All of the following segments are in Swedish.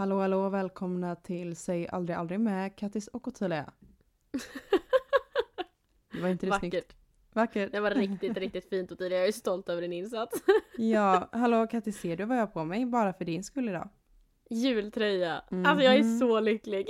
Hallå hallå välkomna till Säg aldrig aldrig med Kattis och Ottilia. Det var inte det snyggt? Vackert. Vackert. Det var riktigt, riktigt fint Ottilia. Jag är stolt över din insats. Ja, hallå Kattis ser du vad jag har på mig? Bara för din skull idag. Jultröja. Alltså jag är Mhm. så lycklig.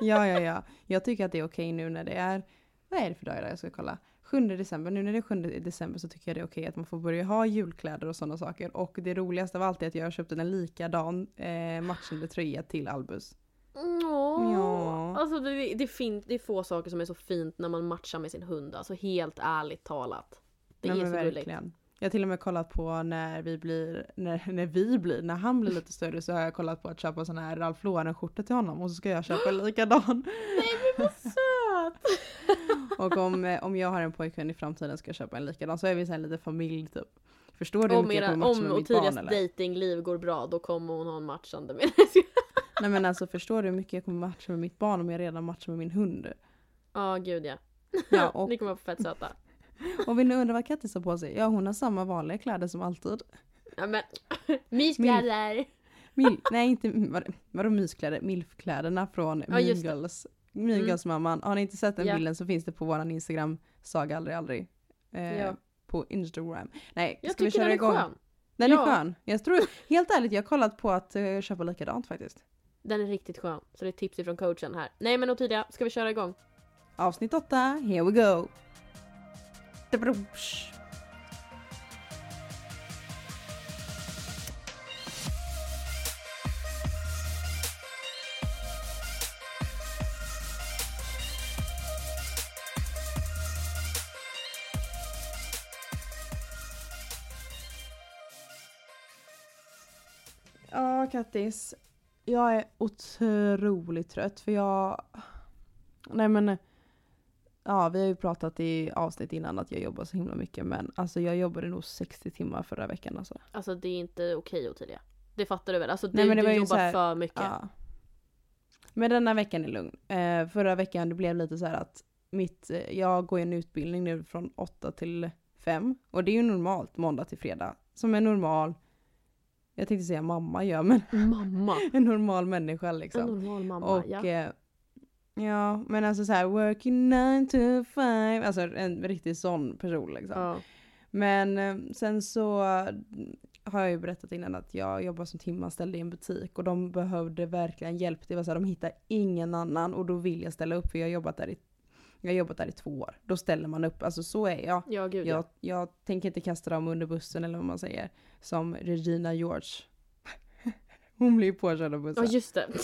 Ja, ja, ja. Jag tycker att det är okej nu när det är, vad är det för dag idag? Jag ska kolla. 7 december, nu när det är 7 december så tycker jag det är okej att man får börja ha julkläder och sådana saker. Och det roligaste av allt är att jag har köpt en likadan eh, matchande tröja till Albus. Åh. Ja. Alltså det, det, är fint, det är få saker som är så fint när man matchar med sin hund. Alltså helt ärligt talat. Det Nej, är så gulligt. verkligen. Jag har till och med kollat på när vi blir, när, när vi blir, när han blir lite större så har jag kollat på att köpa sån här Ralph Lauren skjorta till honom och så ska jag köpa likadan. Nej men vad söt! Och om, eh, om jag har en pojkvän i framtiden ska jag köpa en likadan så är vi så lite familj typ. Förstår du hur Om, mycket jag era, kommer matcha om med mitt barn eller? datingliv går bra då kommer hon ha en matchande med Nej men alltså förstår du hur mycket jag kommer matcha med mitt barn om jag redan matchar med min hund? Ja gud ja. Ja, och, Ni kommer vara fett söta. och vill ni undra vad Kattis har på sig? Ja hon har samma vanliga kläder som alltid. Ja men myskläder. Mil, nej inte, vad, vadå myskläder? Milfkläderna från Ja, Mean. Girls. Mean Mm. Har ni inte sett den Ja. bilden så finns det på våran Instagram, Saga aldrig aldrig. Eh, Ja. På Instagram. Nej, Jag ska vi köra den är igång? skön. Den Ja. är skön. Jag tror, helt ärligt, jag har kollat på att uh, köpa likadant faktiskt. Den är riktigt skön. Så det är tips ifrån coachen här. Nej men Ottilia, ska vi köra igång? Avsnitt 8, here we go! Dabrush. Ja, Kattis. Jag är otroligt trött för jag... Nej men... Ja, vi har ju pratat i avsnitt innan att jag jobbar så himla mycket men alltså jag jobbade nog 60 timmar förra veckan alltså. Alltså det är inte okej Ottilia. Det fattar du väl? Alltså du, Nej, men det du jobbar här- för mycket. Ja. Men denna veckan är lugn. Eh, förra veckan det blev lite så här att mitt, eh, jag går en utbildning nu från 8 till 5 och det är ju normalt måndag till fredag. Som en normal, jag tänkte säga mamma gör men Mamma. en normal människa liksom. En normal mamma. Och ja. eh, ja, men alltså så här working 9 to 5, alltså en riktigt sån person liksom. ja. Men eh, sen så har jag ju berättat innan att jag jobbar som timanställd i en butik och de behövde verkligen hjälp. Det var så här, de hittar ingen annan och då vill jag ställa upp för jag har jobbat där i, jag har jobbat där i två år. Då ställer man upp, alltså så är jag. Ja gud Jag, ja. jag tänker inte kasta dem under bussen eller vad man säger. Som Regina George. Hon blir ju påkörd av Ja bussen. just det.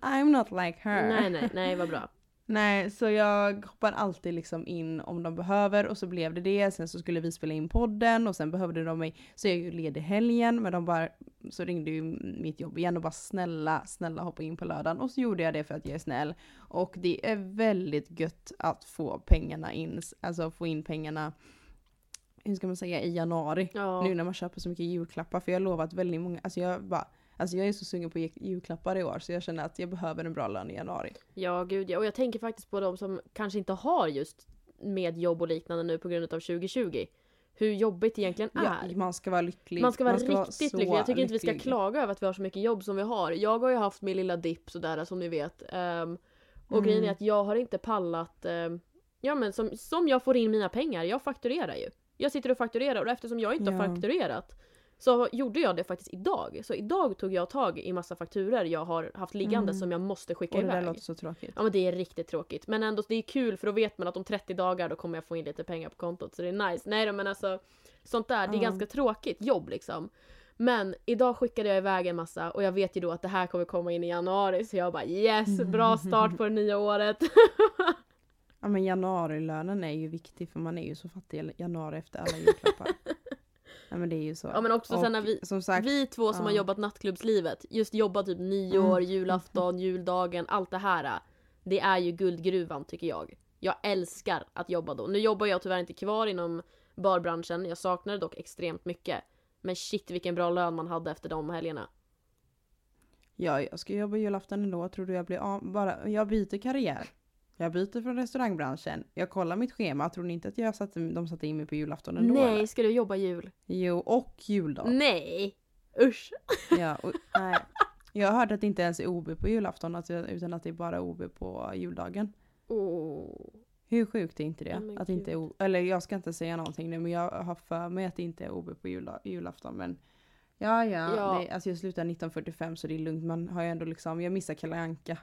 I'm not like her. nej nej nej vad bra. Nej, så jag hoppar alltid liksom in om de behöver och så blev det det. Sen så skulle vi spela in podden och sen behövde de mig. Så jag är ju ledig helgen men de bara, så ringde ju mitt jobb igen och bara snälla, snälla hoppa in på lördagen. Och så gjorde jag det för att jag är snäll. Och det är väldigt gött att få pengarna in, alltså få in pengarna, hur ska man säga, i januari. Ja. Nu när man köper så mycket julklappar. För jag har lovat väldigt många, alltså jag bara, alltså jag är så sugen på julklappar i år så jag känner att jag behöver en bra lön i januari. ja gud ja. Och jag tänker faktiskt på de som kanske inte har just med jobb och liknande nu på grund av 2020. Hur jobbigt det egentligen Ja, är. man ska vara lycklig. Man ska vara riktigt så lycklig. Jag tycker inte vi ska lycklig. klaga över att vi har så mycket jobb som vi har. Jag har ju haft min lilla dipp sådär som ni vet. Ehm, och Mm. grejen är att jag har inte pallat, ehm, ja men som, som jag får in mina pengar, jag fakturerar ju. Jag sitter och fakturerar och eftersom jag inte har Ja. fakturerat så gjorde jag det faktiskt idag. Så idag tog jag tag i massa fakturer jag har haft liggande Mm. som jag måste skicka Och det där iväg. låter så tråkigt. Ja men det är riktigt tråkigt. Men ändå det är kul för då vet man att om 30 dagar då kommer jag få in lite pengar på kontot så det är nice. Nej men alltså sånt där, det är ganska tråkigt jobb liksom. Men idag skickade jag iväg en massa och jag vet ju då att det här kommer komma in i januari så jag bara yes, bra start på det nya året. Ja men januarilönen är ju viktig för man är ju så fattig i januari efter alla julklappar. ja men det är ju så. Ja men också sen när Och vi, sagt, vi två som ja. har jobbat nattklubbslivet, just jobbat typ nyår, Mm. julafton, juldagen, allt det här. Det är ju guldgruvan tycker jag. Jag älskar att jobba då. Nu jobbar jag tyvärr inte kvar inom barbranschen, jag saknar det dock extremt mycket. Men shit vilken bra lön man hade efter de helgerna. ja jag ska jobba julafton ändå. Tror du jag blir av, bara, jag byter karriär. Jag byter från restaurangbranschen. Jag kollar mitt schema. Tror ni inte att jag satte, de satte in mig på julafton ändå Nej, eller? ska du jobba jul? Jo, och juldag. Nej! Usch. Ja, och, nej. Jag har hört att det inte ens är OB på julafton utan att det är bara OB på juldagen. Oh. Hur sjukt är inte det? Men att inte är Eller jag ska inte säga någonting nu men jag har för mig att det inte är OB på jula- julafton. Men ja, ja. Ja. Det, alltså jag slutar 1945 så det är lugnt. Man har ju ändå liksom, jag missar Kalle Anka.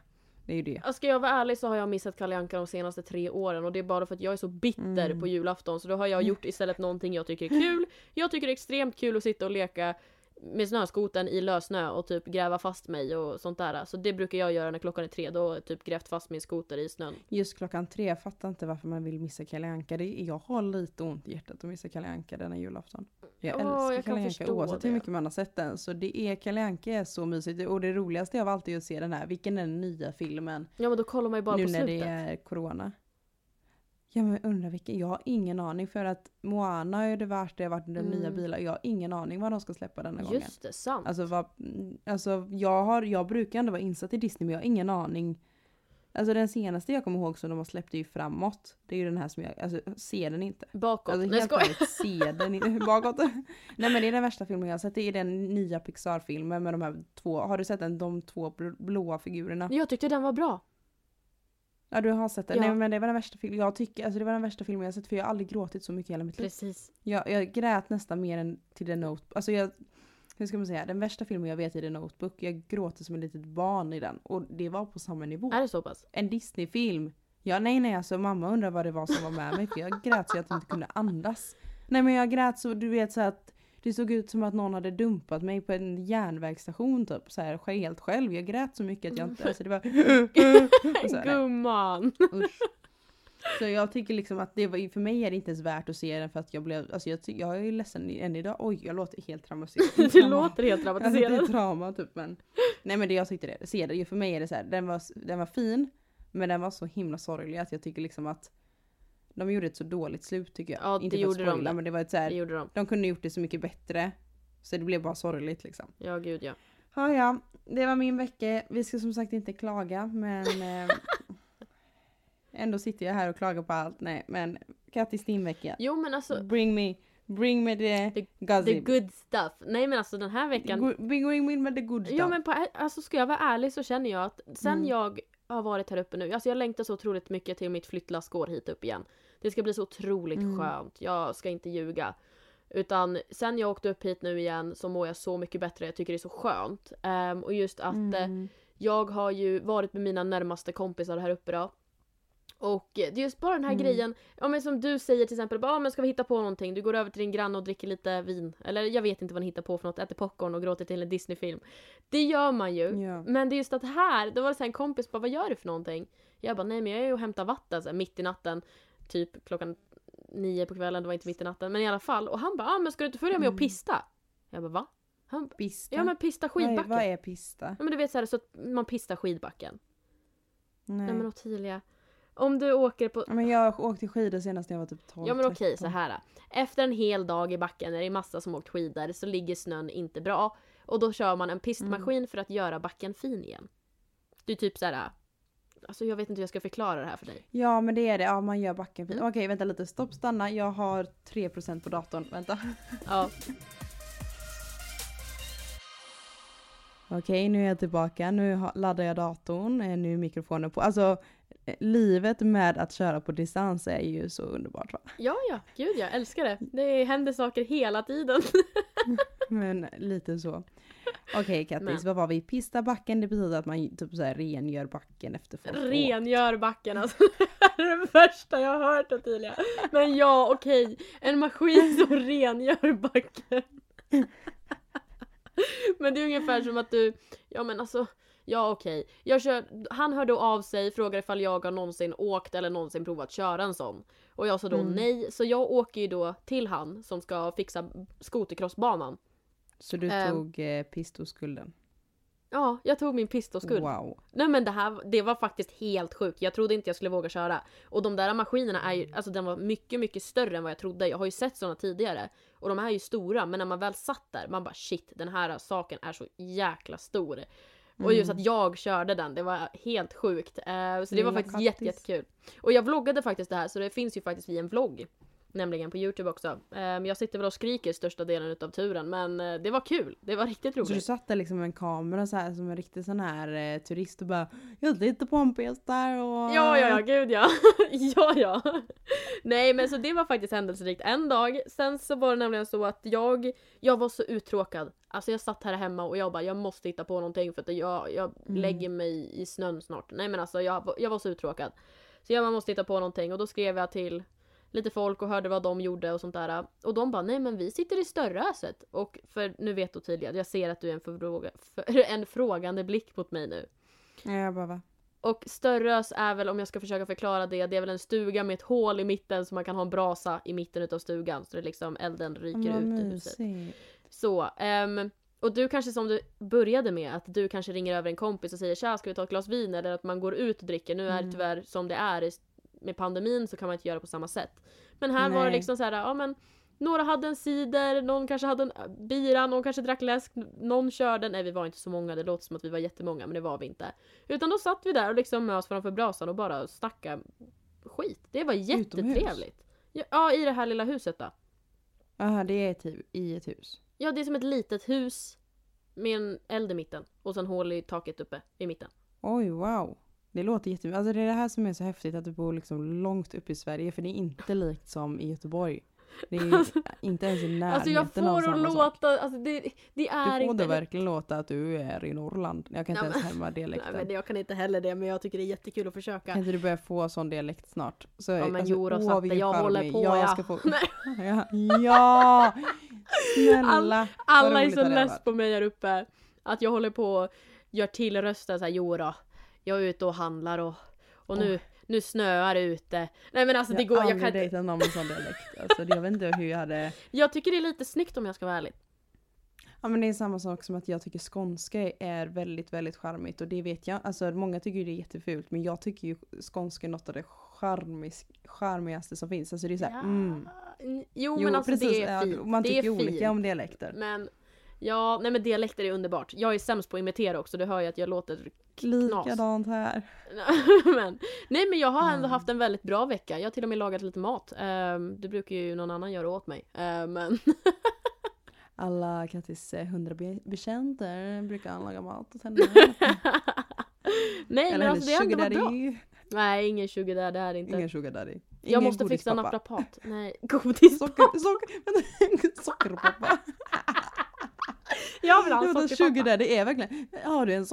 Det är ju det. Ska jag vara ärlig så har jag missat Kalle Anka de senaste tre åren och det är bara för att jag är så bitter Mm. på julafton så då har jag gjort istället någonting jag tycker är kul. Jag tycker det är extremt kul att sitta och leka med snöskoten i lössnö och typ gräva fast mig och sånt där. Så det brukar jag göra när klockan är tre. Då typ grävt fast min skoter i snön. Just klockan tre, jag fattar inte varför man vill missa Kalle Anka. Det, är- jag har lite ont i hjärtat att missa Kalle Anka denna julafton. Jag Ja, älskar jag Kalle Anka oavsett det. hur mycket man har sett den. Så det är, Kalle Anka är så mysigt. Och det roligaste av allt är att se den här, vilken är den nya filmen? Ja men då kollar man ju bara nu på när slutet. det är corona. Ja men jag undrar vilken, jag har ingen aning för att Moana har ju det det har varit den nya Mm. bilar. Jag har ingen aning vad de ska släppa denna gången. Just det, sant. Alltså, vad, mm, alltså jag, har, jag brukar ändå vara insatt i Disney men jag har ingen aning. Alltså den senaste jag kommer ihåg som de har släppt är ju framåt. Det är ju den här som jag, alltså ser den inte. Bakåt. Alltså Nej jag helt skojar. ärligt, se den inte. Bakåt. Nej men det är den värsta filmen jag har sett. Det är den nya Pixar-filmen med de här två, har du sett den? De två bl- blåa figurerna. Jag tyckte den var bra. Ja du har sett den. Ja. Nej men det var den värsta filmen, jag tycker, alltså det var den värsta filmen jag sett för jag har aldrig gråtit så mycket i hela mitt liv. Precis. Jag, jag grät nästan mer än till The Notebook. Alltså jag, hur ska man säga, den värsta filmen jag vet är The Notebook. Jag gråter som ett litet barn i den. Och det var på samma nivå. Är det så pass? En Disney-film. Ja nej nej alltså mamma undrar vad det var som var med mig för jag grät så att jag inte kunde andas. Nej men jag grät så du vet så att det såg ut som att någon hade dumpat mig på en järnvägsstation typ så här helt själv. Jag grät så mycket att jag inte, alltså det var så här. Gumman! Usch. Så jag tycker liksom att det var, för mig är det inte ens värt att se den för att jag blev, alltså jag, jag är ledsen än idag. Oj jag låter helt traumatiserad. Du låter helt Alltså det är traumatiserad. trauma typ men. Nej men det jag tyckte det, se det, för mig är det så här, den var, den var fin. Men den var så himla sorglig att jag tycker liksom att de gjorde ett så dåligt slut tycker jag. Ja, det inte för gjorde att de spoila, men det var ett så här, Det gjorde de. de kunde gjort det så mycket bättre. Så det blev bara sorgligt liksom. Ja gud ja. Ja, ja, det var min vecka. Vi ska som sagt inte klaga, men eh, ändå sitter jag här och klagar på allt. Nej, men Kattis din vecka. Jo men alltså Bring me, bring me the, The- gossip. the good stuff. Nej men alltså den här veckan. Go- bring me the good stuff. Ja men på, alltså ska jag vara ärlig så känner jag att sen Mm. jag har varit här uppe nu, alltså jag längtar så otroligt mycket till mitt flyttlass går hit upp igen. Det ska bli så otroligt Mm. skönt, jag ska inte ljuga. Utan sen jag åkte upp hit nu igen så mår jag så mycket bättre, jag tycker det är så skönt. Ehm, och just att eh, Mm. jag har ju varit med mina närmaste kompisar här uppe då. Och det är just bara den här Mm. grejen, ja men som du säger till exempel, bara, ah, men ska vi hitta på någonting? Du går över till din granne och dricker lite vin. Eller jag vet inte vad ni hittar på för något, äter popcorn och gråter till en Disney-film. Det gör man ju. Ja. Men det är just att här, då var det så en kompis bara, vad gör du för någonting? Jag bara, nej men jag är ju och hämtar vatten så här, mitt i natten. Typ klockan nio på kvällen, det var inte mitt i natten. Men i alla fall. Och han bara, ah, men ska du inte följa med och Mm. pista? Jag bara, va? Han Pista? ja men pista vad, är, skidbacken. vad är pista? Ja men du vet så här, så att man pistar skidbacken. Nej. Nej men Ottilia. Om du åker på... Men jag åkte skidor senast när jag var typ 12 Ja men okej 13. så här. Efter en hel dag i backen när det är massa som åkt skidor så ligger snön inte bra. Och då kör man en pistmaskin Mm. för att göra backen fin igen. Är typ så här. Alltså jag vet inte hur jag ska förklara det här för dig. Ja men det är det, ja man gör backen fin. Mm. Okej vänta lite, stopp stanna. Jag har 3% på datorn, vänta. Ja. Okej, nu är jag tillbaka. Nu laddar jag datorn. Nu är mikrofonen på. Alltså, livet med att köra på distans är ju så underbart va? Ja ja, gud jag älskar det. Det händer saker hela tiden. Men lite så. Okej Kattis, Men. vad var vi? Pista backen, det betyder att man typ så här rengör backen efter folk. Rengör backen alltså. Det är det värsta jag har hört Ottilia. Men ja okej, en maskin som rengör backen. Men det är ungefär som att du, ja men alltså, ja okej. Jag kör, han hörde av sig, frågade ifall jag har någonsin åkt eller någonsin provat köra en sån. Och jag sa då Mm. nej, så jag åker ju då till han som ska fixa skotercrossbanan. Så du Ehm. tog eh, pistoskulden? Ja, jag tog min pistoskuld. Wow. Nej men det här det var faktiskt helt sjukt. Jag trodde inte jag skulle våga köra. Och de där maskinerna är ju, alltså den var mycket, mycket större än vad jag trodde. Jag har ju sett sådana tidigare. Och de här är ju stora, men när man väl satt där, man bara shit, den här saken är så jäkla stor. Och just Mm. att jag körde den, det var helt sjukt. Eh, så det var Lilla faktiskt kattis. jätte, jättekul. Och jag vloggade faktiskt det här, så det finns ju faktiskt i en vlogg. Nämligen på Youtube också. Ehm, jag sitter väl och skriker största delen utav turen men eh, det var kul. Det var riktigt Så du roligt. satt där liksom med en kamera så här som en riktig sån här eh, turist och bara Jag sitter på en där och... Ja, ja, ja, gud ja. ja, ja. Nej, men så det var faktiskt händelserikt en dag. Sen så var det nämligen så att jag, jag var så uttråkad. Alltså jag satt här hemma och jag bara, jag måste hitta på någonting för att jag, jag Mm. lägger mig i snön snart. Nej men alltså jag, jag var så uttråkad. Så jag bara, måste hitta på någonting och då skrev jag till lite folk och hörde vad de gjorde och sånt där. Och de bara, nej men vi sitter i Störröset. Och för nu vet Ottilia, jag ser att du är en, förfråga, för, en frågande blick mot mig nu. Ja, jag bara va? Och Störrös är väl, om jag ska försöka förklara det, det är väl en stuga med ett hål i mitten så man kan ha en brasa i mitten utav stugan så det liksom elden ryker ut i huset. Så, ehm, och du kanske som du började med, att du kanske ringer över en kompis och säger tja ska vi ta ett glas vin eller att man går ut och dricker. Nu är det Mm. tyvärr som det är i- med pandemin så kan man inte göra på samma sätt. Men här var det Nej. liksom så här, ja men några hade en cider, någon kanske hade en äh, bira, någon kanske drack läsk, någon körde, nej vi var inte så många, det låter som att vi var jättemånga men det var vi inte. Utan då satt vi där och liksom mös framför brasan och bara snackade skit. Det var jättetrevligt. Ja, ja, i det här lilla huset då. Jaha, det är typ i ett hus. Ja, det är som ett litet hus med en eld i mitten och sen hål i taket uppe i mitten. Oj, wow. Det låter jättemycket. Alltså det är det här som är så häftigt att du bor liksom långt upp i Sverige för det är inte likt som i Göteborg. Det är ju inte ens i närheten Alltså jag av får samma att låta, alltså det, det är Du får inte... det verkligen låta att du är i Norrland. Jag kan inte Ja, ens härma dialekten. Nej men jag kan inte heller det men jag tycker det är jättekul att försöka. Kan inte du börja få sån dialekt snart? Så, Ja men alltså, jo då, åh, vilken jag håller på jag ja. Ska få... Nej. ja! Ja! Snälla! Alla Vad är så less på mig här uppe. Att jag håller på och gör till rösten såhär, jo då, Jag är ute och handlar och, och nu, nu snöar det ute. Nej men alltså det går, jag har jag kan aldrig inte. dejtat någon med sån dialekt. Alltså, jag vet inte hur jag hade... Jag tycker det är lite snyggt om jag ska vara ärlig. Ja men det är samma sak som att jag tycker skånska är väldigt, väldigt charmigt och det vet jag. Alltså många tycker ju det är jättefult men jag tycker ju skånska är något av det charmis, charmigaste som finns. Alltså det är såhär, mm. Jo, jo men alltså det är ja, fint. Man det tycker är olika fint. om dialekter. Men ja, nej men dialekter är underbart. Jag är sämst på att imitera också, du hör ju att jag låter knas. Likadant här. men, nej men jag har ändå Mm. haft en väldigt bra vecka. Jag har till och med lagat lite mat. Um, det brukar ju någon annan göra åt mig. Ehm, men Alla Kattis eh, hundra be- betjänter brukar laga mat åt henne. nej men Eller alltså det har ändå sugar varit bra. daddy. Nej ingen sugar det är inte. Ingen sugar daddy. jag Ingen måste fixa godispappa. naprapat. Nej, godis. Socker, socker, sockerpappa. Jag vill ha en sockerpappa. Sugar daddy är verkligen, har du en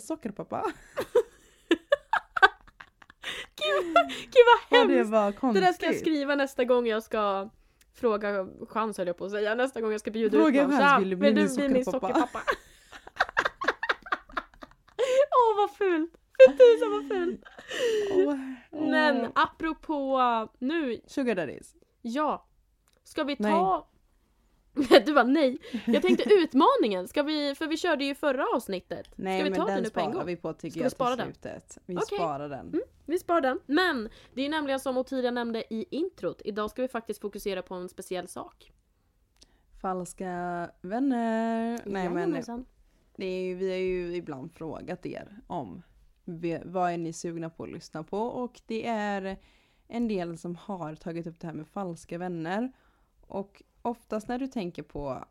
sockerpappa? Gud vad Ja det hemskt! var Det där ska jag skriva nästa gång jag ska fråga chans höll jag på att säga. Nästa gång jag ska bjuda Fråga ut någon. chans, Tja, vill du bli min sockerpappa? Åh vad fult! Fy tusan vad fult! Åh, åh. Men apropå nu, Sugar daddies. ja. Ska vi Nej. Du var nej. Jag tänkte utmaningen, ska vi, för vi körde ju förra avsnittet. Nej ska vi men ta den nu på en gång? vi på tycker Ska vi jag spara till den? slutet. Vi Okej. sparar den. Mm. Vi sparar den. Men det är nämligen som Ottilia nämnde i introt. Idag ska vi faktiskt fokusera på en speciell sak. Falska vänner. Nej men Jajamensan. det är vi har ju ibland frågat er om vad är ni sugna på att lyssna på och det är en del som har tagit upp det här med falska vänner. Och oftast när du tänker på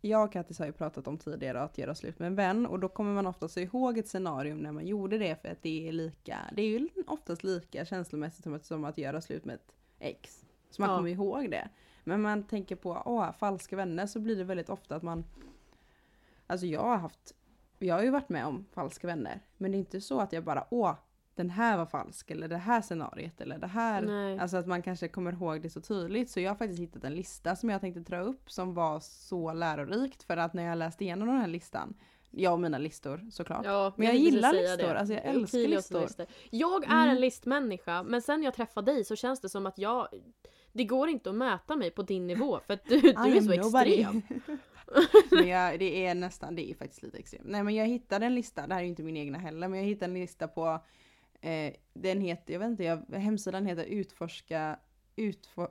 jag och Kattis har ju pratat om tidigare att göra slut med en vän och då kommer man oftast ihåg ett scenario när man gjorde det för att det är lika, det är ju oftast lika känslomässigt som att, som att göra slut med ett ex. Så man Ja. kommer ihåg det. Men man tänker på åh, falska vänner så blir det väldigt ofta att man Alltså jag har haft Jag har ju varit med om falska vänner. Men det är inte så att jag bara åh, den här var falsk eller det här scenariet eller det här. Nej. Alltså att man kanske kommer ihåg det så tydligt. Så jag har faktiskt hittat en lista som jag tänkte dra upp som var så lärorikt för att när jag läste igenom den här listan jag och mina listor såklart. Ja, Men jag ville gillar listor, det. alltså jag älskar Otilias listor. Jag är Mm. en listmänniska, men sen jag träffar dig så känns det som att jag... Det går inte att mäta mig på din nivå för att du, du är så nobody. extrem. men jag, det är nästan, det är faktiskt lite extremt. Nej men jag hittade en lista, det här är ju inte min egna heller, men jag hittade en lista på eh, Den heter, jag vet inte, jag, hemsidan heter utforska utfor,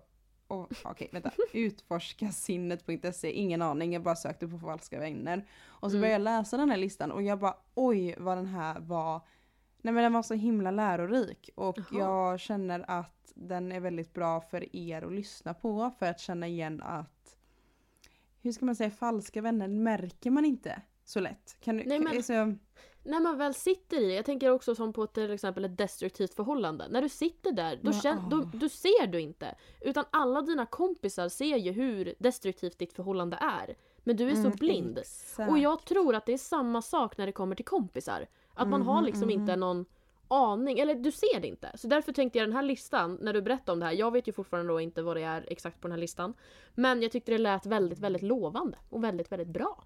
oh, Okej vänta, utforskasinnet.se, ingen aning, jag bara sökte på falska vänner. Och så Mm. började jag läsa den här listan och jag bara oj vad den här var Nej men den var så himla lärorik och Jaha. jag känner att den är väldigt bra för er att lyssna på för att känna igen att hur ska man säga falska vänner märker man inte så lätt. Kan du, Nej, men- alltså, När man väl sitter i, jag tänker också som på till exempel ett destruktivt förhållande. När du sitter där, då, känn, då, då ser du inte. Utan alla dina kompisar ser ju hur destruktivt ditt förhållande är. Men du är så mm, blind. exakt. Och jag tror att det är samma sak när det kommer till kompisar. Att man har Mhm, liksom mhm. inte någon aning, eller du ser det inte. Så därför tänkte jag den här listan, när du berättade om det här, jag vet ju fortfarande då inte vad det är exakt på den här listan. Men jag tyckte det lät väldigt, väldigt lovande och väldigt, väldigt bra.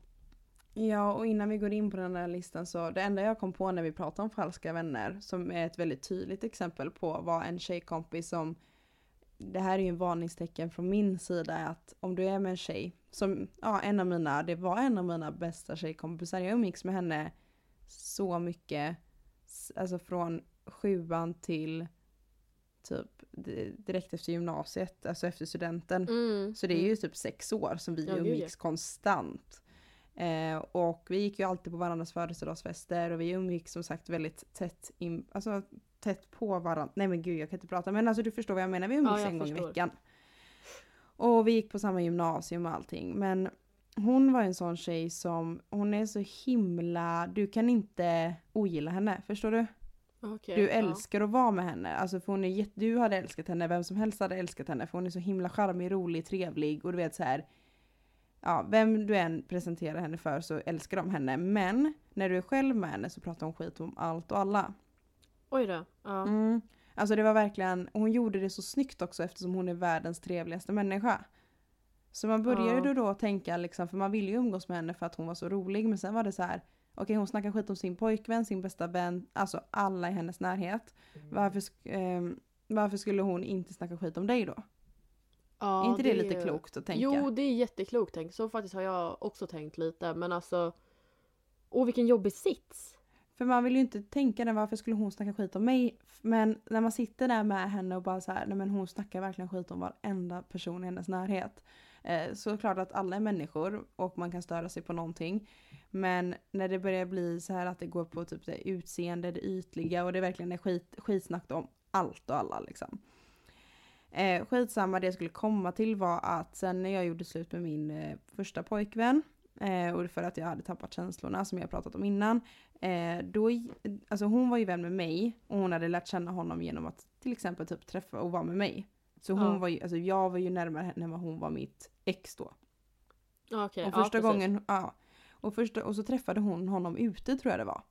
Ja, och innan vi går in på den här listan så det enda jag kom på när vi pratar om falska vänner som är ett väldigt tydligt exempel på var en tjejkompis som det här är ju en varningstecken från min sida att om du är med en tjej som, ja en av mina, det var en av mina bästa tjejkompisar, jag umgicks med henne så mycket, alltså från sjuan till typ di- direkt efter gymnasiet, alltså efter studenten. Mm. Så det är ju typ sex år som vi Ja, umgicks konstant. Eh, och vi gick ju alltid på varandras födelsedagsfester och vi umgicks som sagt väldigt tätt, in, alltså, tätt på varandra. Nej men gud jag kan inte prata men alltså du förstår vad jag menar, vi umgicks Ja, en gång i veckan. Och vi gick på samma gymnasium och allting men hon var en sån tjej som, hon är så himla, du kan inte ogilla henne, förstår du? Okej, Du ja. älskar att vara med henne. Alltså för hon är du hade älskat henne, vem som helst hade älskat henne. För hon är så himla charmig, rolig, trevlig och du vet så här. Ja, vem du än presenterar henne för så älskar de henne. Men när du är själv med henne så pratar hon skit om allt och alla. Oj då. Ja. Mm. Alltså det var verkligen, hon gjorde det så snyggt också eftersom hon är världens trevligaste människa. Så man började Ja. då tänka liksom, för man ville ju umgås med henne för att hon var så rolig. Men sen var det så här, okej hon snackar skit om sin pojkvän, sin bästa vän, alltså alla i hennes närhet. Varför, sk- ehm, varför skulle hon inte snacka skit om dig då? Ja, är inte det, är lite klokt att tänka? Jo, det är jätteklokt tänkt. Så faktiskt har jag också tänkt lite. Men alltså... Åh, vilken jobbig sits. För man vill ju inte tänka den, varför skulle hon snacka skit om mig? Men när man sitter där med henne och bara så här, nej men hon snackar verkligen skit om varenda person i hennes närhet. Eh, så klart att alla är människor och man kan störa sig på någonting. Men när det börjar bli så här att det går på typ det utseende, det ytliga och det verkligen är skit, skitsnack om allt och alla liksom. Eh, skitsamma, det jag skulle komma till var att sen när jag gjorde slut med min eh, första pojkvän eh, och för att jag hade tappat känslorna som jag pratat om innan. Eh, då, alltså hon var ju vän med mig och hon hade lärt känna honom genom att till exempel typ träffa och vara med mig. Så hon Ja. var ju, alltså jag var ju närmare henne än vad hon var mitt ex då. Ja, Okej, Och ja, första precis. gången, ja. Och, första, och så träffade hon honom ute tror jag det var.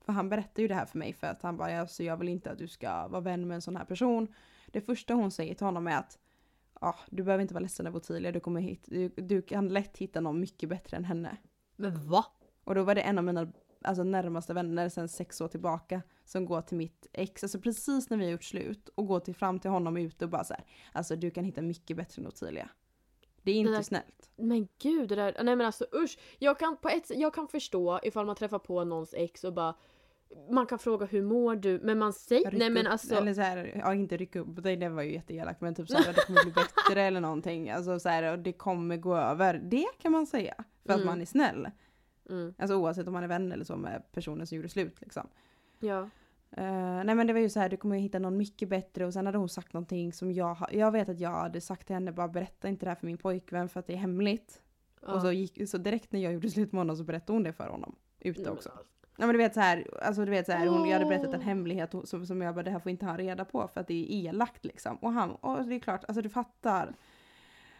För han berättade ju det här för mig för att han bara, alltså, jag vill inte att du ska vara vän med en sån här person. Det första hon säger till honom är att ja, du behöver inte vara ledsen över Ottilia, du, kommer hit, du, du kan lätt hitta någon mycket bättre än henne. Men va? Och då var det en av mina alltså, närmaste vänner sen sex år tillbaka som går till mitt ex, alltså precis när vi har gjort slut och går till, fram till honom ute och bara så här, alltså du kan hitta mycket bättre än Ottilia. Det är inte där- snällt. Men gud, det där... Nej men alltså usch. Jag kan, på ett, jag kan förstå ifall man träffar på någons ex och bara... Man kan fråga hur mår du? Men man säger... Ryck Nej men alltså... Eller så här, ja inte rycka upp dig, det var ju jätteelakt men typ såhär, det kommer bli bättre eller någonting. Alltså så här, och det kommer gå över. Det kan man säga. För att Mm. man är snäll. Mm, Alltså oavsett om man är vän eller så med personen som gjorde slut liksom. ja. Eh, nej men det var ju så här, du kommer hitta någon mycket bättre och sen hade hon sagt någonting som jag, jag vet att jag hade sagt till henne bara berätta inte det här för min pojkvän för att det är hemligt. ja. Och så, gick, så direkt när jag gjorde slut med honom så berättade hon det för honom. Ute också. Ja men du vet så här, alltså du vet så här, hon, jag hade berättat en hemlighet som, som jag bara det här får inte han reda på för att det är elakt liksom. Och han, och det är klart, alltså du fattar.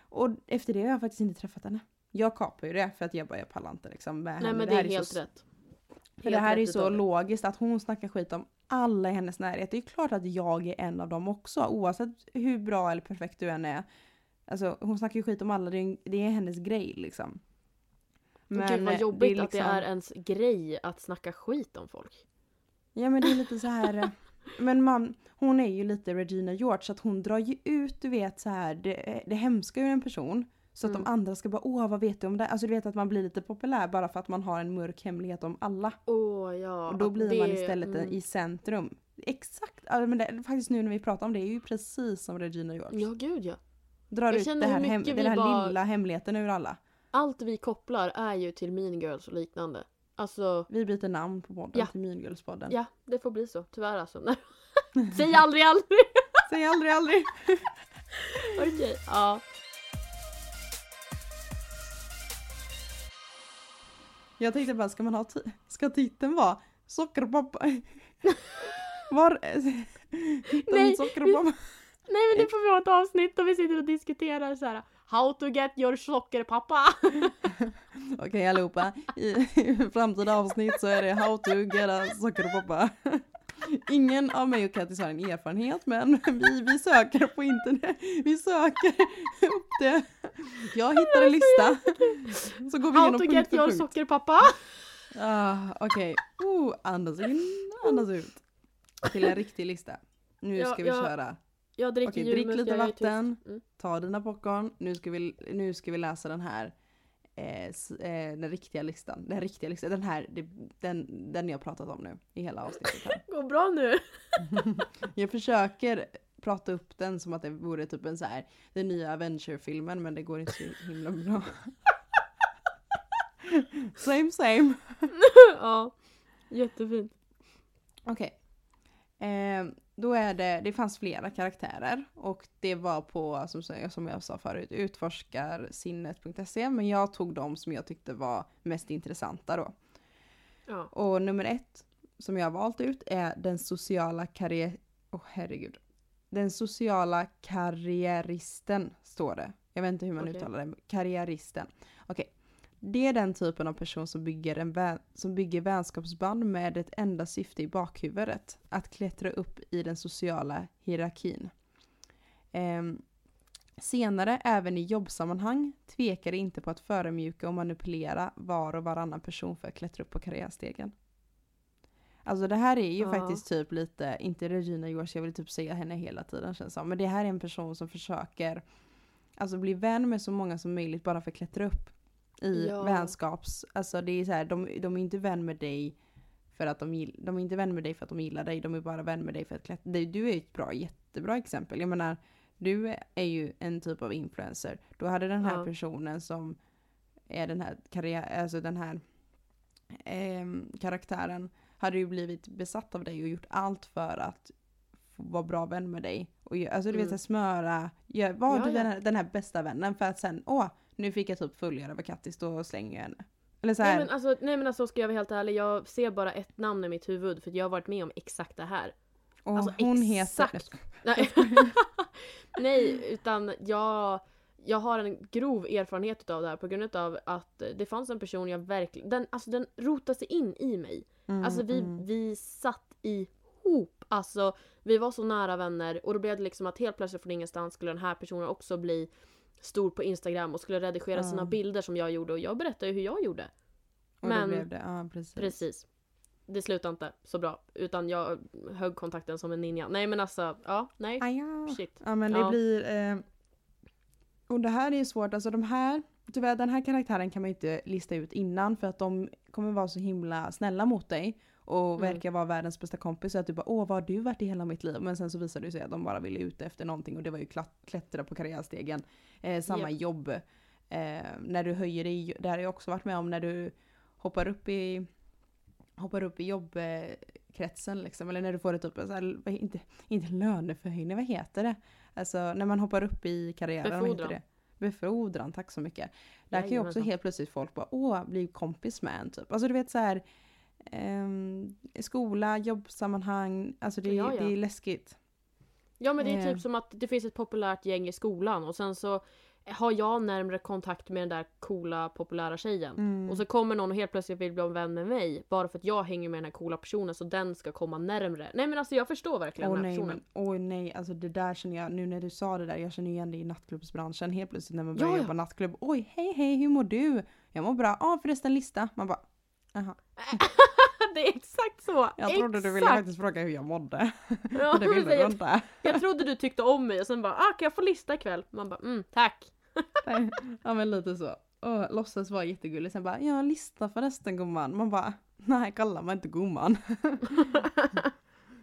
Och efter det har jag faktiskt inte träffat henne. Jag kapar ju det för att jag bara jag pallar inte liksom med Nej henne. men det är här helt så, rätt. För det här är ju så dig. logiskt att hon snackar skit om alla i hennes närhet. Det är klart att jag är en av dem också oavsett hur bra eller perfekt du än är. Alltså hon snackar ju skit om alla, det är, det är hennes grej liksom. Men, Gud eh, vad jobbigt att det liksom- är ens grej att snacka skit om folk. Ja men det är lite så här. eh, Men man, hon är ju lite Regina George så att hon drar ju ut du vet så här det, det hemska ur en person. Så att Mm. de andra ska bara åh vad vet du om det? Alltså du vet att man blir lite populär bara för att man har en mörk hemlighet om alla. Åh ja. och då att blir det- man istället mm. i centrum. Exakt, ja, men det, faktiskt nu när vi pratar om det är ju precis som Regina George. Ja gud ja. Drar Jag ut det här, hem, den här bara- lilla hemligheten ur alla. Allt vi kopplar är ju till Mean Girls och liknande. Alltså, Vi byter namn på podden Ja. till Mingulspodden. ja det får bli så. Tyvärr alltså. Säg aldrig aldrig! Säg aldrig aldrig! Okej, ja. Jag tänkte bara, ska man ha ska titeln vara Sockerpappa? Var... Nej, sockerpappa. Nej men nu får vi ha ett avsnitt och vi sitter och diskuterar så här. How to get your sockerpappa! Okej allihopa, i, i framtida avsnitt så är det How to get a sockerpappa. Ingen av mig och Kattis har en erfarenhet men vi, vi söker på internet. Vi söker upp det. Jag hittar en lista. Så går vi How igenom to punkt get för your punkt. sockerpappa! Ah, Okej, oh, andas in, andas ut. Till en riktig lista. Nu ska vi köra. Jag dricker Okej, drick lite vatten. Mm. Ta dina popcorn. Nu ska vi, nu ska vi läsa den här. Eh, eh, den riktiga listan. Den riktiga listan. Den här, den, den jag pratat om nu i hela avsnittet här. Går bra nu. Jag försöker prata upp den som att det vore typ en så här, den nya Avenger-filmen men det går inte så himla bra. same same. ja. Jättefint. Okej. Eh, då är det, det fanns flera karaktärer och det var på, som, som jag sa förut, utforskarsinnet.se men jag tog de som jag tyckte var mest intressanta då. Ja. Och nummer ett som jag har valt ut är den sociala karriär... Åh herregud. Den sociala karriäristen står det. Jag vet inte hur man Okej. uttalar det. Karriäristen. Okej. Det är den typen av person som bygger, en vän, som bygger vänskapsband med ett enda syfte i bakhuvudet. Att klättra upp i den sociala hierarkin. Ehm, senare, även i jobbsammanhang, tvekar inte på att förödmjuka och manipulera var och varannan person för att klättra upp på karriärstegen. Alltså det här är ju Ja. faktiskt typ lite, inte Regina George, jag vill typ säga henne hela tiden känns som. Men det här är en person som försöker alltså bli vän med så många som möjligt bara för att klättra upp i Ja. vänskaps... Alltså det är så här, de, de är inte vän med dig för att de, gill- de är inte vän med dig för att de gillar dig, de är bara vän med dig för att klättra. Du är ett bra, jättebra exempel. Jag menar, du är ju en typ av influencer. Då hade den här Ja. personen som är den här karriär, alltså den här ehm, karaktären hade ju blivit besatt av dig och gjort allt för att få vara bra vän med dig. Och, alltså du vet Mm. här, smöra, gör, var Ja, du ja. den här, den här bästa vännen för att sen, åh, nu fick jag typ följare över Kattis, då slänger jag henne. Eller så här, Nej men, alltså, nej men alltså ska jag vara helt ärlig, jag ser bara ett namn i mitt huvud för jag har varit med om exakt det här. och alltså, hon exakt. heter... Nej, nej utan jag, jag har en grov erfarenhet av det här på grund av att det fanns en person jag verkligen, den, alltså den rotade sig in i mig. Mm, Alltså vi, mm. vi satt ihop. Alltså vi var så nära vänner och då blev det liksom att helt plötsligt från ingenstans skulle den här personen också bli stor på Instagram och skulle redigera sina Ja. bilder som jag gjorde och jag berättade ju hur jag gjorde. Och men- då blev det, ja precis. Precis. Det slutade inte så bra utan jag högg kontakten som en ninja. Nej men alltså, ja, nej. Ah, ja. Shit. Ja men det Ja. blir... Eh, och det här är ju svårt, alltså de här... Tyvärr den här karaktären kan man ju inte lista ut innan för att de kommer vara så himla snälla mot dig. Och Mm. verkar vara världens bästa kompis. Så att du bara åh vad har du varit i hela mitt liv? Men sen så visar det sig att de bara ville ut efter någonting och det var ju klättra på karriärstegen. Eh, samma Japp. jobb. Eh, när du höjer dig, det här har jag också varit med om när du hoppar upp i hoppar upp i jobbkretsen liksom. Eller när du får ett typ, här, inte, inte löneförhöjning, vad heter det? Alltså när man hoppar upp i karriären, Befordran. det? Befordran, tack så mycket. Där kan ju också helt plötsligt folk bara åh, bli kompis med en typ. Alltså du vet så här ehm, skola, jobbsammanhang, alltså det, Ja, ja. det är läskigt. Ja men det är Eh. typ som att det finns ett populärt gäng i skolan och sen så har jag närmare kontakt med den där coola populära tjejen. Mm. Och så kommer någon och helt plötsligt vill bli vän med mig bara för att jag hänger med den här coola personen så den ska komma närmre. Nej men alltså jag förstår verkligen Åh den här nej, personen. åh nej, alltså det där känner jag, nu när du sa det där, jag känner igen det i nattklubbsbranschen. Helt plötsligt när man börjar Ja, ja. jobba nattklubb, oj hej hej, hur mår du? Jag mår bra, ja förresten lista. Man bara, jaha. det är exakt så! Jag trodde du ville Exakt! faktiskt fråga hur jag mådde. Ja, det ville du jag, inte. jag trodde du tyckte om mig och sen bara ah, kan jag få lista ikväll? Man bara mm, tack. Ja men lite så. Och låtsas vara jättegullig, sen bara, ja lista förresten gumman. Man bara, nej kalla mig inte gumman.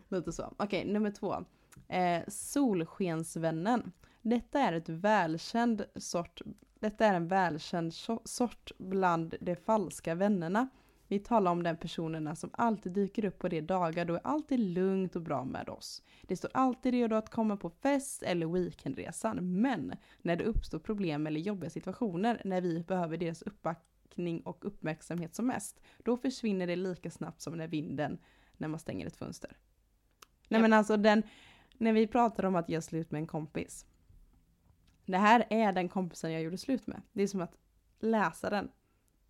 lite så. Okej, nummer två. Eh, solskensvännen. Detta är ett välkänd sort, detta är en välkänd so- sort bland de falska vännerna. Vi talar om den personerna som alltid dyker upp på de dagar då är allt är lugnt och bra med oss. Det står alltid redo att komma på fest eller weekendresan. Men när det uppstår problem eller jobbiga situationer när vi behöver deras uppbackning och uppmärksamhet som mest, då försvinner det lika snabbt som när vinden när man stänger ett fönster. Nej men alltså den, när vi pratar om att göra slut med en kompis. Det här är den kompisen jag gjorde slut med. Det är som att läsa den.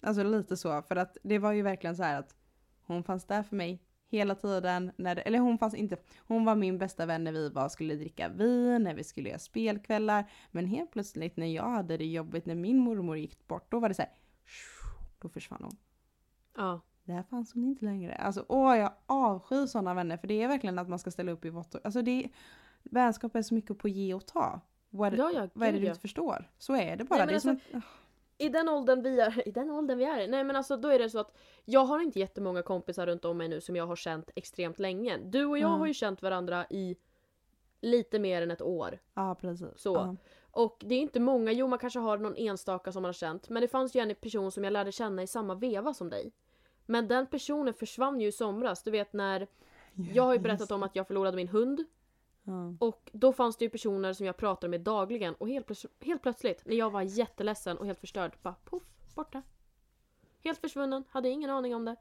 Alltså lite så, för att det var ju verkligen så här att hon fanns där för mig hela tiden. När det, eller hon fanns inte, hon var min bästa vän när vi var, skulle dricka vin, när vi skulle göra spelkvällar. Men helt plötsligt när jag hade det jobbigt, när min mormor gick bort, då var det så här, då försvann hon. Ja. Där fanns hon inte längre. Alltså åh, jag avskyr sådana vänner för det är verkligen att man ska ställa upp i vått Alltså det är, vänskap är så mycket på ge och ta. Vad, Ja, ja, vad är det du inte förstår? Så är det bara. Nej, det är som alltså- att- I den åldern vi är, i den åldern vi är nej men alltså då är det så att jag har inte jättemånga kompisar runt om mig nu som jag har känt extremt länge. Du och jag Mm. har ju känt varandra i lite mer än ett år. Ja, precis. Så. Ja. Och det är inte många, jo man kanske har någon enstaka som man har känt. Men det fanns ju en person som jag lärde känna i samma veva som dig. Men den personen försvann ju i somras. Du vet när, jag har ju berättat om att jag förlorade min hund. Och då fanns det ju personer som jag pratade med dagligen och helt, plöts- helt plötsligt när jag var jätteledsen och helt förstörd, bara poff, borta. Helt försvunnen, hade ingen aning om det.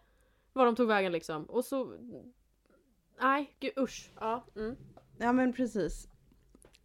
Var de tog vägen liksom. Och så... Nej, gud usch. Ja, mm. ja, men precis.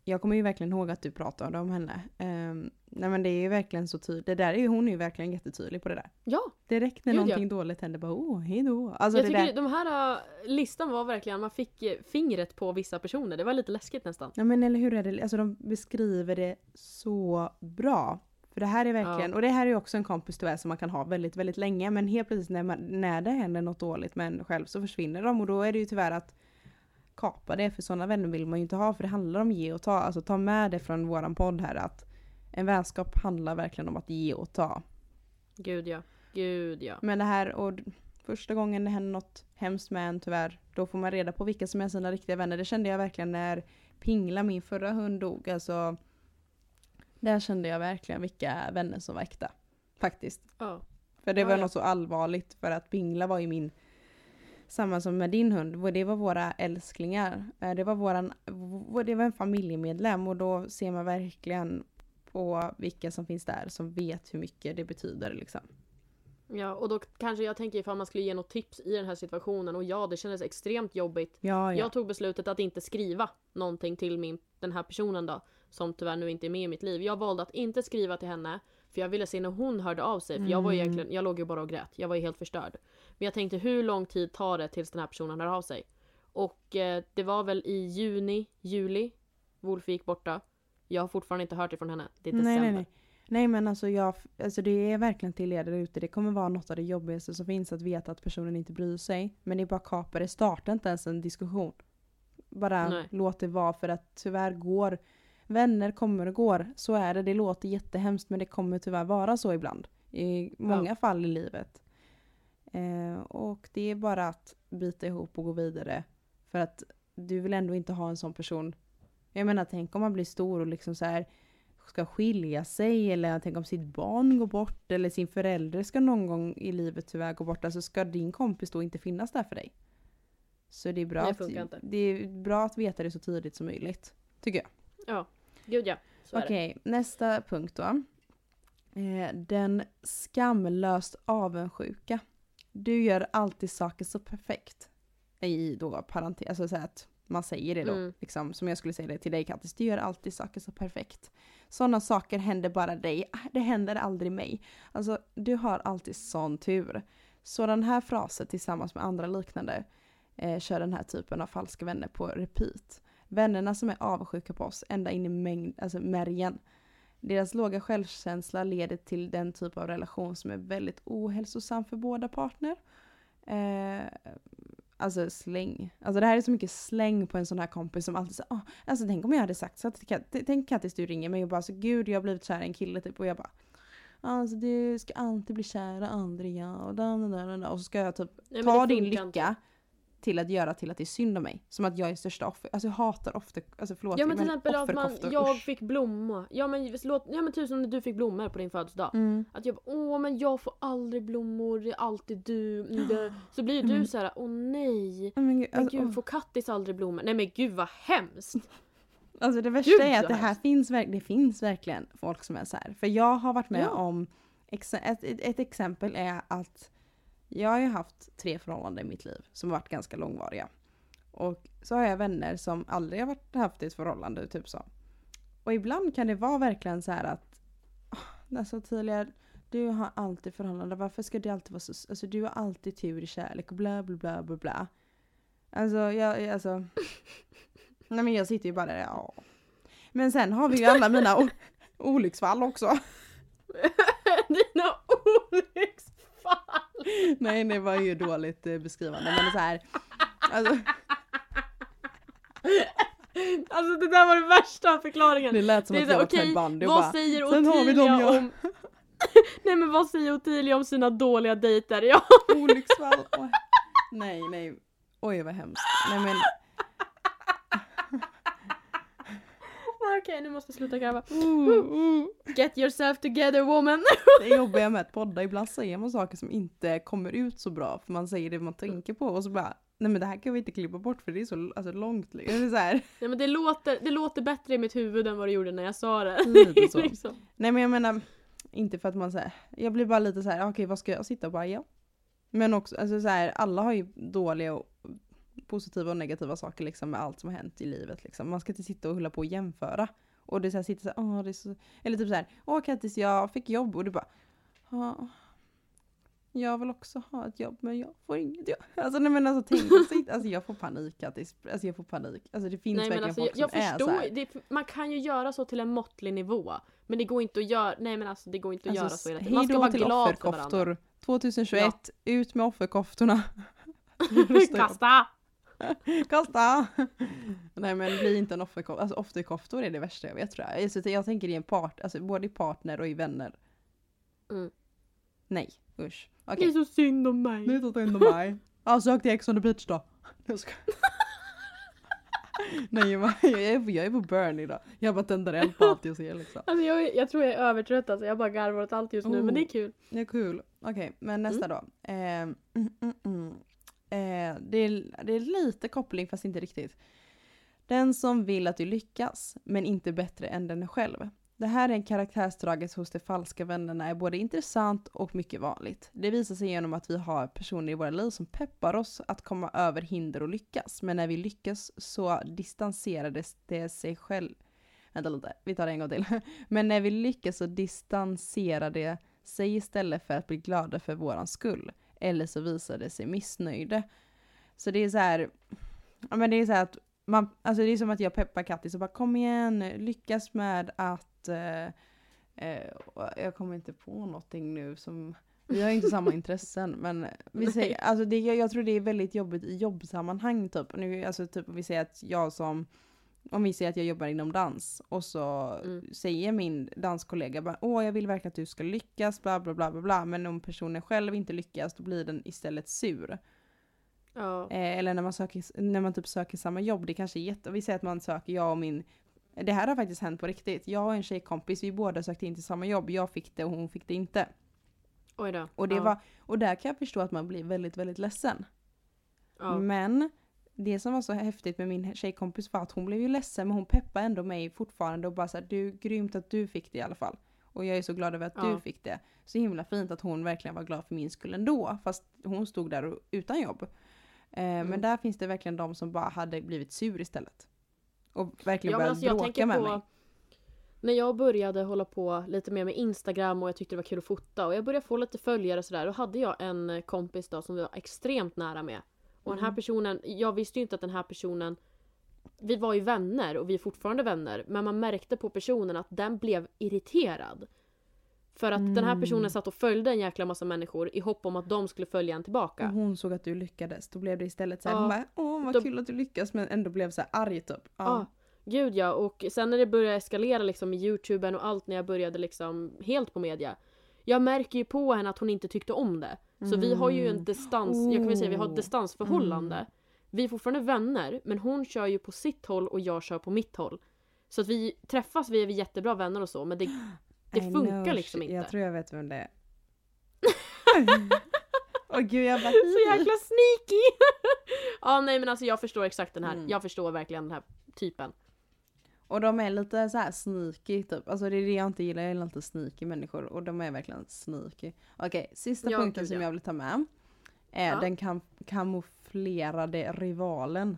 Jag kommer ju verkligen ihåg att du pratade om henne. Ehm, nej men det är ju verkligen så tydligt. Det där är ju, hon är ju verkligen jättetydlig på det där. Ja, Direkt när Gud, ja. någonting dåligt händer bara åh, hej då. Alltså jag det tycker där. de här äh, listan var verkligen, man fick eh, fingret på vissa personer. Det var lite läskigt nästan. Ja men eller hur är det, alltså de beskriver det så bra. För det här är verkligen, Ja. och det här är ju också en kompis tyvärr som man kan ha väldigt, väldigt länge. Men helt plötsligt när, man, när det händer något dåligt med en själv så försvinner de. Och då är det ju tyvärr att kapa det. För sådana vänner vill man ju inte ha. För det handlar om ge och ta. Alltså ta med det från våran podd här att en vänskap handlar verkligen om att ge och ta. Gud ja. Gud ja. Men det här, och första gången det händer något hemskt med en tyvärr, då får man reda på vilka som är sina riktiga vänner. Det kände jag verkligen när Pingla, min förra hund, dog. Alltså, där kände jag verkligen vilka vänner som var äkta. Faktiskt. Ja. För det var ja. något så allvarligt för att Pingla var ju min, samma som med din hund, det var våra älsklingar. Eh, Det var, våran, det var en familjemedlem och då ser man verkligen på vilka som finns där som vet hur mycket det betyder liksom. Ja, och då kanske jag tänker ifall man skulle ge något tips i den här situationen och ja, det kändes extremt jobbigt. Ja, ja. Jag tog beslutet att inte skriva någonting till min, den här personen då, som tyvärr nu inte är med i mitt liv. Jag valde att inte skriva till henne, för jag ville se när hon hörde av sig. För jag var ju Mm. egentligen, jag låg ju bara och grät. Jag var ju helt förstörd. Men jag tänkte hur lång tid tar det tills den här personen hör av sig? Och eh, det var väl i juni, juli, Wolf gick borta. Jag har fortfarande inte hört ifrån henne. Det är december. Nej, nej, nej. Nej men alltså, jag, alltså det är verkligen till er där ute. Det kommer vara något av det jobbigaste som finns att veta att personen inte bryr sig. Men det är bara kapa det. Starta inte ens en diskussion. Bara Nej. låt det vara för att tyvärr går Vänner kommer och går. Så är det. Det låter jättehemskt men det kommer tyvärr vara så ibland. I många fall i livet. Eh, och det är bara att bita ihop och gå vidare. För att du vill ändå inte ha en sån person. Jag menar tänk om man blir stor och liksom så här ska skilja sig eller tänk om sitt barn går bort eller sin förälder ska någon gång i livet tyvärr gå bort. Alltså ska din kompis då inte finnas där för dig? Så det är bra, Det att, inte. det är bra att veta det så tidigt som möjligt. Tycker jag. Ja, gud ja. Okej, nästa punkt då. Eh, den skamlöst avundsjuka. Du gör alltid saker så perfekt. I då parentes, alltså så att man säger det då. Mm. Liksom, som jag skulle säga det till dig Kattis, du gör alltid saker så perfekt. Sådana saker händer bara dig, det händer aldrig mig. Alltså du har alltid sån tur. Så den här frasen tillsammans med andra liknande eh, kör den här typen av falska vänner på repeat. Vännerna som är avundsjuka på oss ända in i mängd, alltså märgen. Deras låga självkänsla leder till den typ av relation som är väldigt ohälsosam för båda partner. Eh, alltså släng. Alltså det här är så mycket släng på en sån här kompis som alltid säger oh, alltså tänk om jag hade sagt så att tänk Kattis du ringer mig och bara så gud jag har blivit kär i en kille typ och jag bara Alltså du ska alltid bli kär och aldrig jag och, da, da, da, och så ska jag typ Nej, ta din lycka till att göra till att det är synd om mig. Som att jag är största offer. Alltså jag hatar ofta, alltså förlåt. Ja men till exempel att man, jag fick blommor. Ja men, låt, ja men typ som när du fick blommor på din födelsedag. Mm. Att jag bara, åh men jag får aldrig blommor, det är alltid du. det." Så blir ju du Mm. så här, åh nej. Men, gud, Men alltså, gud får Kattis aldrig blommor? Nej men gud vad hemskt. Alltså det värsta Gud, är att det här finns, det finns verkligen folk som är så här. För jag har varit med Ja. om, ett, ett, ett exempel är att jag har ju haft tre förhållanden i mitt liv som har varit ganska långvariga. Och så har jag vänner som aldrig har varit, haft ett förhållande, typ så. Och ibland kan det vara verkligen så här att, alltså Tilia, du har alltid förhållande, varför ska det alltid vara så, alltså du har alltid tur i kärlek och bla bla bla bla bla. Alltså jag, alltså. Nej men jag sitter ju bara där, ja. Men sen har vi ju alla mina olycksfall också. Dina olycksfall! Nej det var ju dåligt eh, beskrivande men så här. Alltså, Alltså det där var den värsta förklaringen. det lät som Det att jag var okej, Ted Bundy vad bara, säger "Sen har vi dem jag-" om... Nej men vad säger Ottilia om sina dåliga dejter? Ja. olycksfall. Oj. Nej nej. Oj vad hemskt. Nej men. Okej nu måste jag sluta gräva. Uh, uh. Get yourself together woman. Det jobbiga med att podda, ibland säger man saker som inte kommer ut så bra för man säger det man tänker på och så bara Nej men det här kan vi inte klippa bort för det är så alltså, långt. liksom. Så här. Nej men det låter, det låter bättre i mitt huvud än vad det gjorde när jag sa det. Lite så. liksom. Nej men jag menar, inte för att man säger, jag blir bara lite så här, okej vad ska jag sitta och bara ja. Men också, alltså så här, alla har ju dåliga och positiva och negativa saker liksom med allt som har hänt i livet liksom. Man ska inte sitta och hålla på och jämföra. Och det är så här, sitta så här, åh det är så, eller typ så här, åh Kattis jag fick jobb och du bara, ja. Jag vill också ha ett jobb men jag får inget jobb. Alltså nej men alltså tänk, sitt- alltså jag får panik Kattis, alltså jag får panik. Alltså det finns Nej verkligen alltså folk jag, jag som är så förstår, här. det, man kan ju göra så till en måttlig nivå. Men det går inte att göra, nej men alltså det går inte att göra så hela tiden. Man ska vara glad för varandra. offerkoftor. 2021, ut med offerkoftorna. Ja. Kasta! Kasta! Nej men bli inte en offerkofta. Alltså offerkoftor är det värsta jag vet tror jag. Alltså, jag tänker i en part, alltså både i partner och i vänner. Mm. Nej, usch. Det är så synd om mig. Nu tar in mig. Ja, sök till Ex on the beach då. Jag ska. Nej jag, är, jag är på burn idag. Jag bara tänder eld på allt jag ser liksom. Alltså jag, jag tror jag är övertrött alltså, jag bara garvar åt allt just nu Oh. men det är kul. Det är kul. Okej, men nästa då. Eh, mm, mm, mm. Eh, det, är, det är lite koppling fast inte riktigt. Den som vill att du lyckas, men inte bättre än den själv. Det här är en karaktärsdraget hos de falska vännerna är både intressant och mycket vanligt. Det visar sig genom att vi har personer i våra liv som peppar oss att komma över hinder och lyckas. Men när vi lyckas så distanserades det sig själv. Vänta lite, vi tar det en gång till. Men när vi lyckas så distanserar det sig istället för att bli glada för våran skull. Eller så visar det sig missnöjda. Så det är så här, ja men det är så här att man, alltså det är som att jag peppar Kattis och bara kom igen, lyckas med att, eh, eh, jag kommer inte på någonting nu som, vi har inte samma intressen men vi säger, alltså det, jag, jag tror det är väldigt jobbigt i jobbsammanhang typ. Nu, alltså typ vi säger att jag som om vi säger att jag jobbar inom dans och så Mm. säger min danskollega bara åh jag vill verkligen att du ska lyckas bla bla bla bla bla men om personen själv inte lyckas då blir den istället sur. Ja. Eh, eller när man, söker, när man typ söker samma jobb, det kanske är jätte... Vi säger att man söker, jag och min... Det här har faktiskt hänt på riktigt. Jag och en tjejkompis, vi båda sökte in till samma jobb. Jag fick det och hon fick det inte. Oj då. Och, det ja. var, och där kan jag förstå att man blir väldigt, väldigt ledsen. ja. Men det som var så häftigt med min tjejkompis var att hon blev ju ledsen men hon peppade ändå mig fortfarande och bara såhär du, grymt att du fick det i alla fall. Och jag är så glad över att Ja. du fick det. Så himla fint att hon verkligen var glad för min skull ändå. Fast hon stod där och, utan jobb. Eh, Mm. Men där finns det verkligen de som bara hade blivit sur istället. Och verkligen Ja, börjat alltså bråka med på mig. när jag började hålla på lite mer med Instagram och jag tyckte det var kul att fota och jag började få lite följare och sådär. Då hade jag en kompis då som vi var extremt nära med. Och den här Mm. personen, jag visste ju inte att den här personen vi var ju vänner och vi är fortfarande vänner men man märkte på personen att den blev irriterad. För att den här Mm. personen satt och följde en jäkla massa människor i hopp om att de skulle följa en tillbaka. Och hon såg att du lyckades. Då blev det istället såhär, Ja. hon bara åh vad Då- kul att du lyckas men ändå blev så här arg typ. Ja, gud ja. Och sen när det började eskalera liksom i youtuben och allt när jag började liksom helt på media. Jag märker ju på henne att hon inte tyckte om det. Så vi har ju en Mm. distans, jag kan väl säga vi har ett Oh. distansförhållande. Mm. vi är fortfarande vänner men hon kör ju på sitt håll och jag kör på mitt håll. Så att vi träffas, vi är jättebra vänner och så men det, det I funkar know, liksom inte. Jag tror jag vet vem det är. Åh gud jag bara... Så jäkla sneaky! ja nej men alltså jag förstår exakt den här, Mm. jag förstår verkligen den här typen. Och de är lite så här sneaky typ. Alltså det är det jag inte gillar, jag gillar inte sneaky människor. Och de är verkligen sneaky. Okej, sista Ja, punkten gud, som ja. jag vill ta med. Är Ja. den kam kamouflerade rivalen.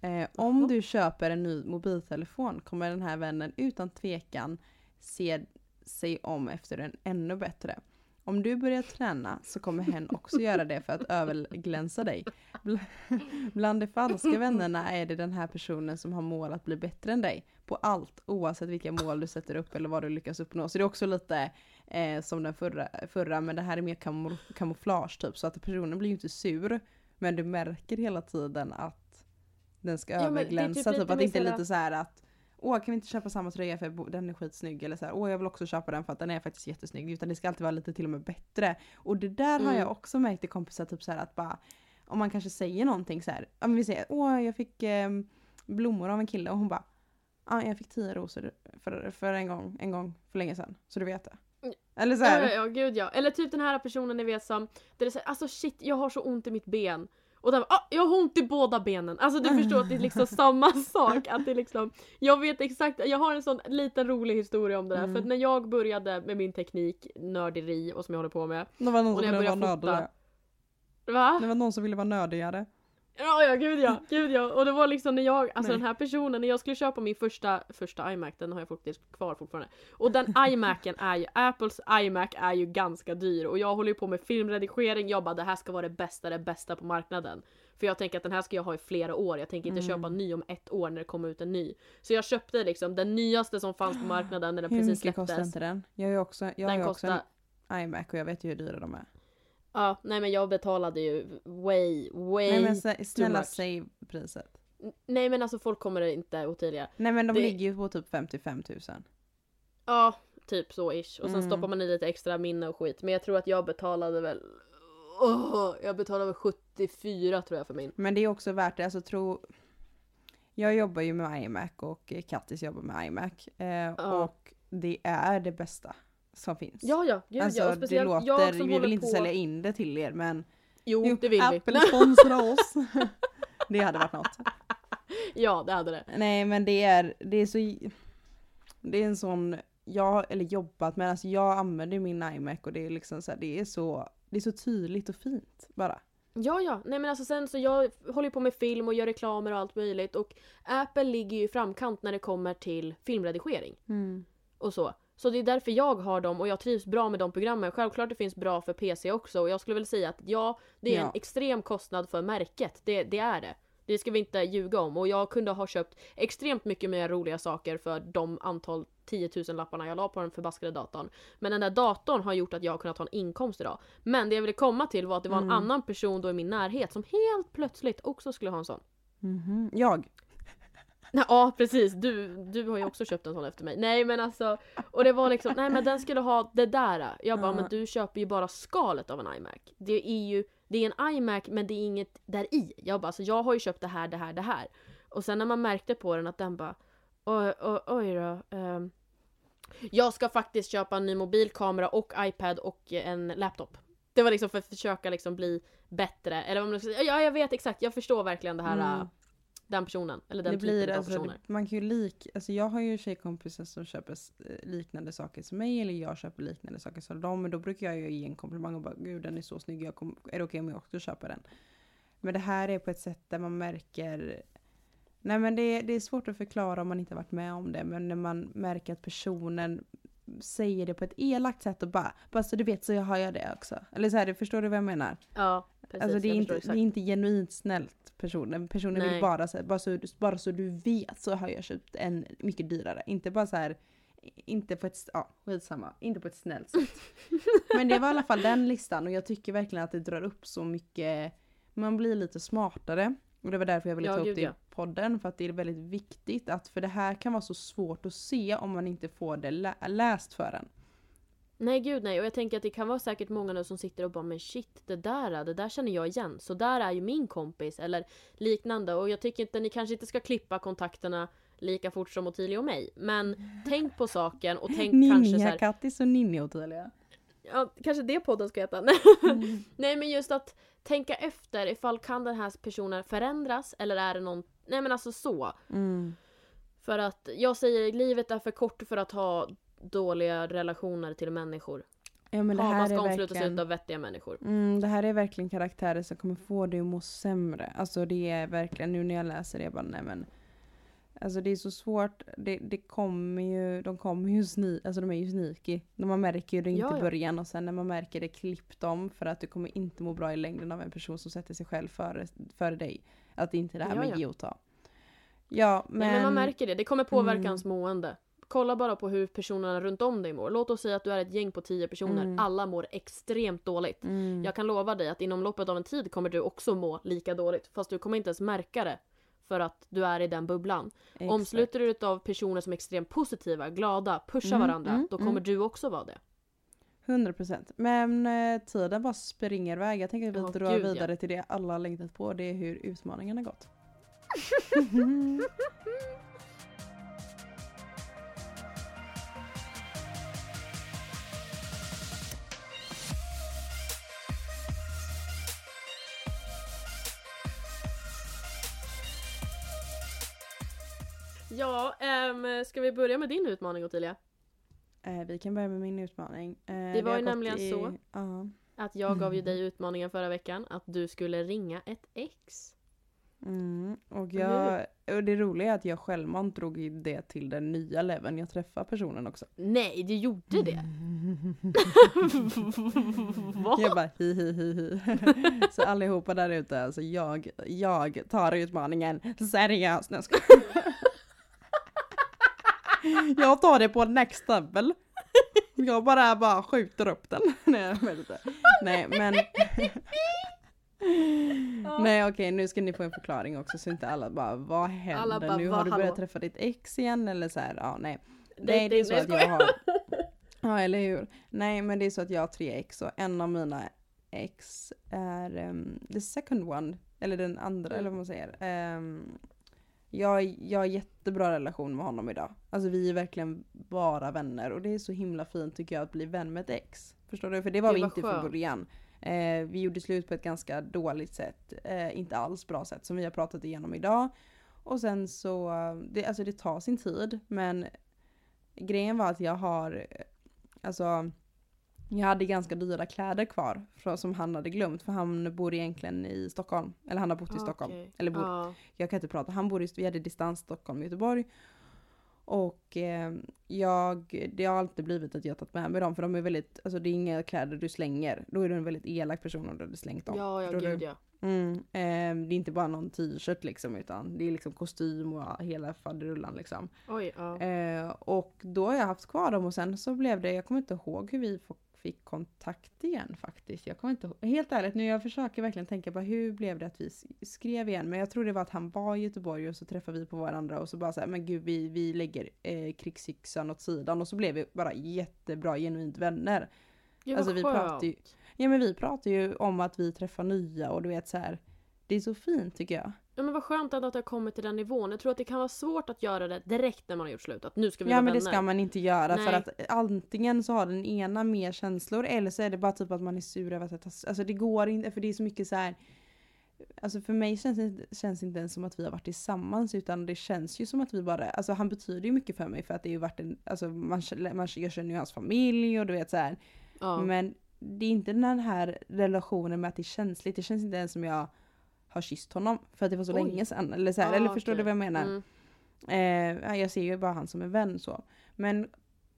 Eh, om du köper en ny mobiltelefon kommer den här vännen utan tvekan se sig om efter en ännu bättre. Om du börjar träna så kommer hen också göra det för att överglänsa dig. Bl- Bland de falska vännerna är det den här personen som har mål att bli bättre än dig. På allt, oavsett vilka mål du sätter upp eller vad du lyckas uppnå. Så det är också lite eh, som den förra, förra, men det här är mer kammo- kamouflage typ. Så att personen blir ju inte sur, men du märker hela tiden att den ska Ja, överglänsa. typ Typ, att det inte är lite så här att Åh, kan vi inte köpa samma tröja för den är skitsnygg? Eller så här, åh jag vill också köpa den för att den är faktiskt jättesnygg. Utan det ska alltid vara lite till och med bättre. Och det där har Mm. jag också märkt i kompisar, typ så här att bara om man kanske säger någonting så här, ja men vi säger åh jag fick eh, blommor av en kille och hon bara ja jag fick tio rosor för, för en gång, en gång för länge sedan. Så du vet det. Mm. Eller så Ja, här, ja, ja, gud ja. Eller typ den här personen ni vet som, där det säger alltså shit jag har så ont i mitt ben. Och bara, ah, jag har ont i båda benen. Alltså du förstår att det är liksom samma sak. Att det liksom, jag vet exakt, jag har en sån liten rolig historia om det där. Mm. För att när jag började med min teknik, nörderi och som jag håller på med. det var någon som ville vara nördigare. Va? Det var någon som ville vara nördigare. Ja, ja gud ja, gud ja. Och det var liksom när jag, alltså Nej. den här personen, när jag skulle köpa min första, första iMac, den har jag faktiskt kvar fortfarande. Och den iMacen är ju, Apples iMac är ju ganska dyr och jag håller ju på med filmredigering, jag bara det här ska vara det bästa, det bästa på marknaden. För jag tänker att den här ska jag ha i flera år, jag tänker inte Mm. köpa en ny om ett år när det kommer ut en ny. Så jag köpte liksom den nyaste som fanns på marknaden när den Hur precis mycket kostar släpptes. inte den? Jag har ju också, jag har Den ju också kostar, en iMac och jag vet ju hur dyra de är. Ja nej men jag betalade ju way, way Nej men sä- snälla säg priset. Nej men alltså folk kommer inte otydliga. Nej men de Det- ligger ju på typ 55 000. Ja, typ så ish. Och sen Mm. stoppar man i lite extra minne och skit. Men jag tror att jag betalade väl... Åh, jag betalade väl 74 tror jag för min. Men det är också värt det, alltså tro... Jag jobbar ju med iMac och Kattis jobbar med iMac. Eh, Ja. Och det är det bästa som finns. Ja, ja, gud alltså ja. Det speciellt låter, vi vill inte på... sälja in det till er men Jo, det vill vi. Apple sponsra oss. det hade varit något. ja, det hade det. Nej men det är, det är så... Det är en sån, jag eller jobbat med, alltså jag använder min iMac och det är liksom så här, det är så, det är så tydligt och fint bara. Ja, ja. Nej men alltså sen så jag håller på med film och gör reklamer och allt möjligt. Och Apple ligger ju i framkant när det kommer till filmredigering. och så. Så det är därför jag har dem och jag trivs bra med de programmen. Självklart det finns bra för PC också och jag skulle väl säga att ja, det är Ja. en extrem kostnad för märket. Det, det är det. Det ska vi inte ljuga om och jag kunde ha köpt extremt mycket mer roliga saker för de antal 10 000 lapparna jag la på den förbaskade datorn. Men den där datorn har gjort att jag har kunnat ha en inkomst idag. Men det jag ville komma till var att det var en Mm. annan person då i min närhet som helt plötsligt också skulle ha en sån. Mhm. Jag. Ja precis, du, du har ju också köpt en sån efter mig. Nej men alltså, och det var liksom, nej men den skulle ha det där. Jag bara, Ja. men du köper ju bara skalet av en iMac. Det är ju, det är en iMac men det är inget där i. Jag bara, så jag har ju köpt det här, det här, det här. Och sen när man märkte på den att den bara, oj, oj, oj då. ehm, jag ska faktiskt köpa en ny mobilkamera och iPad och en laptop. Det var liksom för att försöka liksom bli bättre. Eller vad man ska säga. Ja jag vet exakt, jag förstår verkligen det här. Mm. Den personen. Eller den det typen blir av alltså, personer. man kan ju lik, alltså jag har ju tjejkompisar som köper eh, liknande saker som mig eller jag köper liknande saker som dem. Men då brukar jag ju ge en komplimang och bara gud den är så snygg, jag kom, är det okej om jag också köper den? Men det här är på ett sätt där man märker Nej men det, det är svårt att förklara om man inte varit med om det men när man märker att personen säger det på ett elakt sätt och bara bara så du vet så har jag det också. Eller så här, förstår du vad jag menar? Ja, precis. alltså det är, inte, det är inte genuint snällt personen. Personen Nej. vill bara så, här, bara, så, bara så du vet så har jag köpt en mycket dyrare. Inte bara så här, inte på ett, ja skitsamma, inte på ett snällt sätt. Men det var i alla fall den listan och jag tycker verkligen att det drar upp så mycket, man blir lite smartare. Och det var därför jag ville Ja, ta upp det i podden för att det är väldigt viktigt att, för det här kan vara så svårt att se om man inte får det lä- läst för en. Nej gud nej och jag tänker att det kan vara säkert många nu som sitter och bara men shit det där, det där känner jag igen. Så där är ju min kompis eller liknande och jag tycker inte ni kanske inte ska klippa kontakterna lika fort som Ottilia och mig. Men tänk på saken och tänk kanske så Ninja här, Kattis och Ninja Ottilia. ja, kanske det podden ska heta. Mm. nej men just att tänka efter ifall kan den här personen förändras eller är det någon, nej men alltså så. Mm. För att jag säger livet är för kort för att ha dåliga relationer till människor. Ja men det Ja, man här ska är omsluta sig verkligen... av vettiga människor. Mm, det här är verkligen karaktärer som kommer få dig att må sämre. Alltså det är verkligen, nu när jag läser det, jag bara nej men. Alltså det är så svårt, det, det kommer ju, de kommer ju sni, alltså de är ju sneaky. Man märker ju det inte Ja, i ja. början och sen när man märker det, klipp dem för att du kommer inte må bra i längden av en person som sätter sig själv före, före dig. Att det inte är det här Ja, med ja. och ta. Ja men... Nej, men man märker det, det kommer påverka Mm. ens mående. Kolla bara på hur personerna runt om dig mår. Låt oss säga att du är ett gäng på 10 personer, Mm. alla mår extremt dåligt. Mm. Jag kan lova dig att inom loppet av en tid kommer du också må lika dåligt. Fast du kommer inte ens märka det. För att du är i den bubblan. Exakt. Omsluter du dig av personer som är extremt positiva, glada, pushar Mm, varandra, mm, då kommer mm. du också vara det. 100 procent. Men eh, tiden bara springer iväg. Jag tänker att vi Ja, drar gud, ja. vidare till det alla längtat på. Det är hur utmaningen har gått. Ja, ehm, ska vi börja med din utmaning Ottilia? Eh, vi kan börja med min utmaning. Eh, Det var ju nämligen i, så. Ja. Att jag gav ju dig utmaningen förra veckan att du skulle ringa ett ex. Mm, och, jag, och det roliga är att jag självmant drog det till den nya leveln jag träffar personen också. Nej, du gjorde det? Va? Jag bara hi hi hi hi. Så allihopa där ute, alltså jag, jag tar utmaningen seriöst. Jag. Jag tar det på next level. Jag bara, bara skjuter upp den. Nej, men. Nej okej nu ska ni få en förklaring också så inte alla bara vad händer bara, nu? Har du börjat hallå? träffa ditt ex igen eller så här? Ja nej. Nej, det är så att jag har Ja eller hur. Nej men det är så att jag har tre ex och en av mina ex är um, the second one. Eller den andra Mm. eller vad man säger. Ehm, jag, jag har jättebra relation med honom idag. Alltså vi är verkligen bara vänner och det är så himla fint tycker jag att bli vän med ett ex. Förstår du? För det var Gud, vi vad inte från skönt. början. Eh, vi gjorde slut på ett ganska dåligt sätt. Eh, inte alls bra sätt som vi har pratat igenom idag. Och sen så, det, alltså det tar sin tid men grejen var att jag har, eh, alltså jag hade ganska dyra kläder kvar som han hade glömt för han bor egentligen i Stockholm. Eller han har bott i Stockholm. Okej. Eller bor, Ja. jag kan inte prata, han bor i, vi hade distans Stockholm Göteborg. Och eh, jag, det har alltid blivit att jag har tagit med mig dem för de är väldigt, alltså det är inga kläder du slänger. Då är du en väldigt elak person om du hade slängt dem. Ja, ja gud du? ja. Mm, eh, det är inte bara någon t-shirt liksom utan det är liksom kostym och hela faderullan liksom. Oj, ja. Eh, och då har jag haft kvar dem och sen så blev det, jag kommer inte ihåg hur vi fick kontakt igen faktiskt. Jag kommer inte ihåg- helt ärligt nu jag försöker verkligen tänka på hur blev det att vi skrev igen. Men jag tror det var att han var i Göteborg och så träffade vi på varandra och så bara så här, men gud vi, vi lägger eh, krigsyxan åt sidan och så blev vi bara jättebra genuint vänner. Gud, alltså, vi pratar ju- Ja men vi pratar ju om att vi träffar nya och du vet så här. Det är så fint tycker jag. Ja men vad skönt ändå att det har kommit till den nivån. Jag tror att det kan vara svårt att göra det direkt när man har gjort slut. Att nu ska vi Ja vara men det vänner. ska man inte göra för Nej. att antingen så har den ena mer känslor eller så är det bara typ att man är sur över att det tas, Alltså det går inte för det är så mycket så här. Alltså för mig känns det känns inte ens som att vi har varit tillsammans utan det känns ju som att vi bara, alltså han betyder ju mycket för mig för att det har ju varit en, alltså man, man, jag känner ju hans familj och du vet så här. Ja. Men det är inte den här relationen med att det är känsligt, det känns inte ens som jag har kysst honom för att det var så Oj. länge sedan. Eller, så här, Ah, eller förstår okej. du vad jag menar? Mm. Eh, ja, jag ser ju bara han som en vän så. Men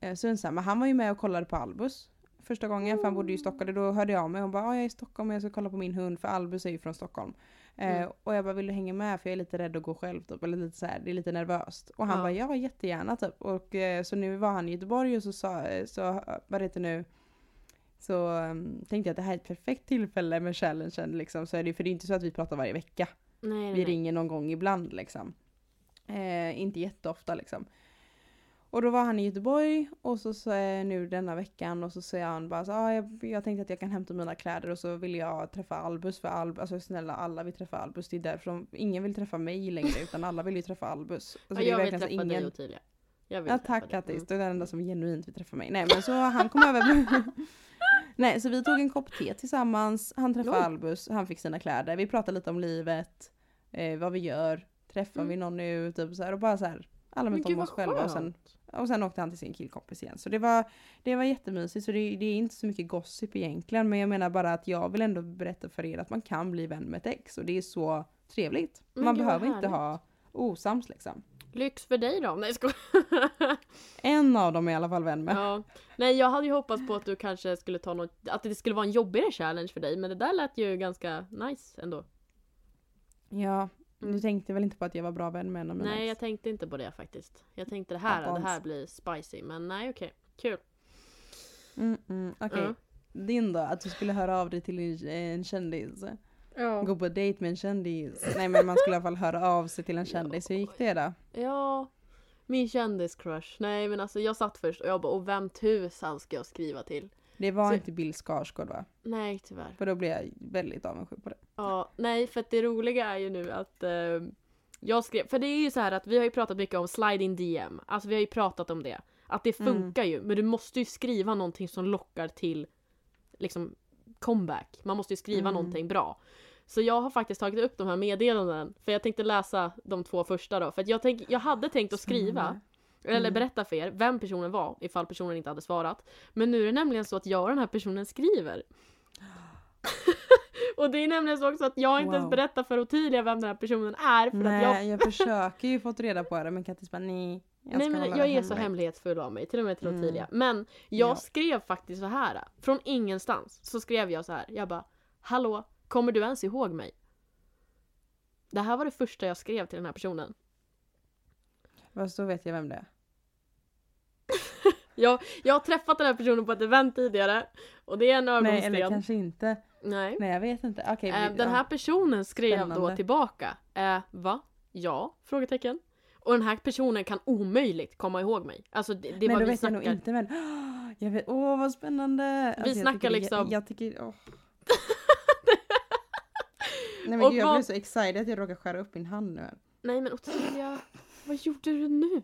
eh, Sundsvall, han var ju med och kollade på Albus. Första gången, för han bodde ju i Stockholm. Då hörde jag av mig och bara ah, jag är i Stockholm och jag ska kolla på min hund för Albus är ju från Stockholm. Eh, Mm. Och jag bara vill du hänga med för jag är lite rädd att gå själv typ. Eller lite så här, det är lite nervöst. Och han Ja. bara ja jättegärna typ. Och eh, så nu var han i Göteborg och så sa, eh, så vad heter det nu. Så um, tänkte jag att det här är ett perfekt tillfälle med challengen liksom. Så är det, för det är inte så att vi pratar varje vecka. Nej, nej, Vi ringer någon gång ibland liksom. Eh, inte jätteofta liksom. Och då var han i Göteborg och så, så är nu denna veckan och så säger han bara så ah, jag, jag tänkte att jag kan hämta mina kläder och så vill jag träffa Albus för Albus, alltså snälla alla vill träffa Albus. Det är därför de, ingen vill träffa mig längre utan alla vill ju träffa Albus. Alltså, ja, jag vill träffa så dig Ottilia. Jag vill Ja tack. Kattis, Mm. du är den enda som genuint vill träffa mig. Nej men så han kom över. Nej så vi tog en kopp te tillsammans, han träffade Oj. Albus, han fick sina kläder, vi pratade lite om livet, eh, vad vi gör, träffar Mm. vi någon nu, typ så här och bara så här alla Men om oss själva och sen, och sen åkte han till sin killkompis igen. Så det var, det var jättemysigt så det, det är inte så mycket gossip egentligen men jag menar bara att jag vill ändå berätta för er att man kan bli vän med ett ex och det är så trevligt. Men man vad behöver inte ha osams liksom. Lyx för dig då. Nej jag En av dem är i alla fall vän med. ja. Nej jag hade ju hoppats på att du kanske skulle ta något, att det skulle vara en jobbigare challenge för dig men det där lät ju ganska nice ändå. Ja, du Mm. tänkte väl inte på att jag var bra vän med en av mina Nej ex? jag tänkte inte på det faktiskt. Jag tänkte det här, det Attans. här blir spicy men nej okej. Kul. Mm, mm, Okej, Ja. din då? Att du skulle höra av dig till en kändis? Ja. Gå på dejt med en kändis? Nej men man skulle i alla fall höra av sig till en kändis. Hur gick det då? Ja, min kändiscrush. Nej men alltså jag satt först och jag bara, och vem tusan ska jag skriva till? Det var Så- inte Bill Skarsgård va? Nej tyvärr. För då blev jag väldigt avundsjuk på det. Ja, nej för att det roliga är ju nu att eh, jag skrev, för det är ju så här att vi har ju pratat mycket om slide in DM. Alltså vi har ju pratat om det. Att det Mm. funkar ju, men du måste ju skriva någonting som lockar till liksom comeback. Man måste ju skriva Mm. någonting bra. Så jag har faktiskt tagit upp de här meddelanden, för jag tänkte läsa de två första då. För att jag, tänk, jag hade tänkt att skriva, Spännande. eller Mm. berätta för er vem personen var ifall personen inte hade svarat. Men nu är det nämligen så att jag och den här personen skriver. och det är nämligen så också att jag inte ens Wow. berättar för Ottilia vem den här personen är. För att Nej, jag, jag... försöker ju få reda på det men Kattis bara nej. Jag nej men jag är så hemligt." hemlighetsfull av mig, till och med till Mm. Ottilia. Men jag Ja. skrev faktiskt så här från ingenstans. Så skrev jag så här, jag bara Hallå, kommer du ens ihåg mig? Det här var det första jag skrev till den här personen. Fast då vet jag vem det är. Jag, jag har träffat den här personen på ett event tidigare och det är en Nej ögonsten. eller kanske inte. Nej. Nej jag vet inte. Okej. Eh, vi- den ja. här personen skrev då Spännande. tillbaka. Eh, va? Ja? Frågetecken. Och den här personen kan omöjligt komma ihåg mig. Alltså det, det Nej var då vi vet jag nog snackar. inte men jag vet, åh vad spännande! Alltså, jag snackar liksom- Jag, jag tycker, åh. Nej men Och gud, jag vad- blev så excited att jag råkade skära upp min hand nu. Nej men Ottilia, vad gjorde du nu?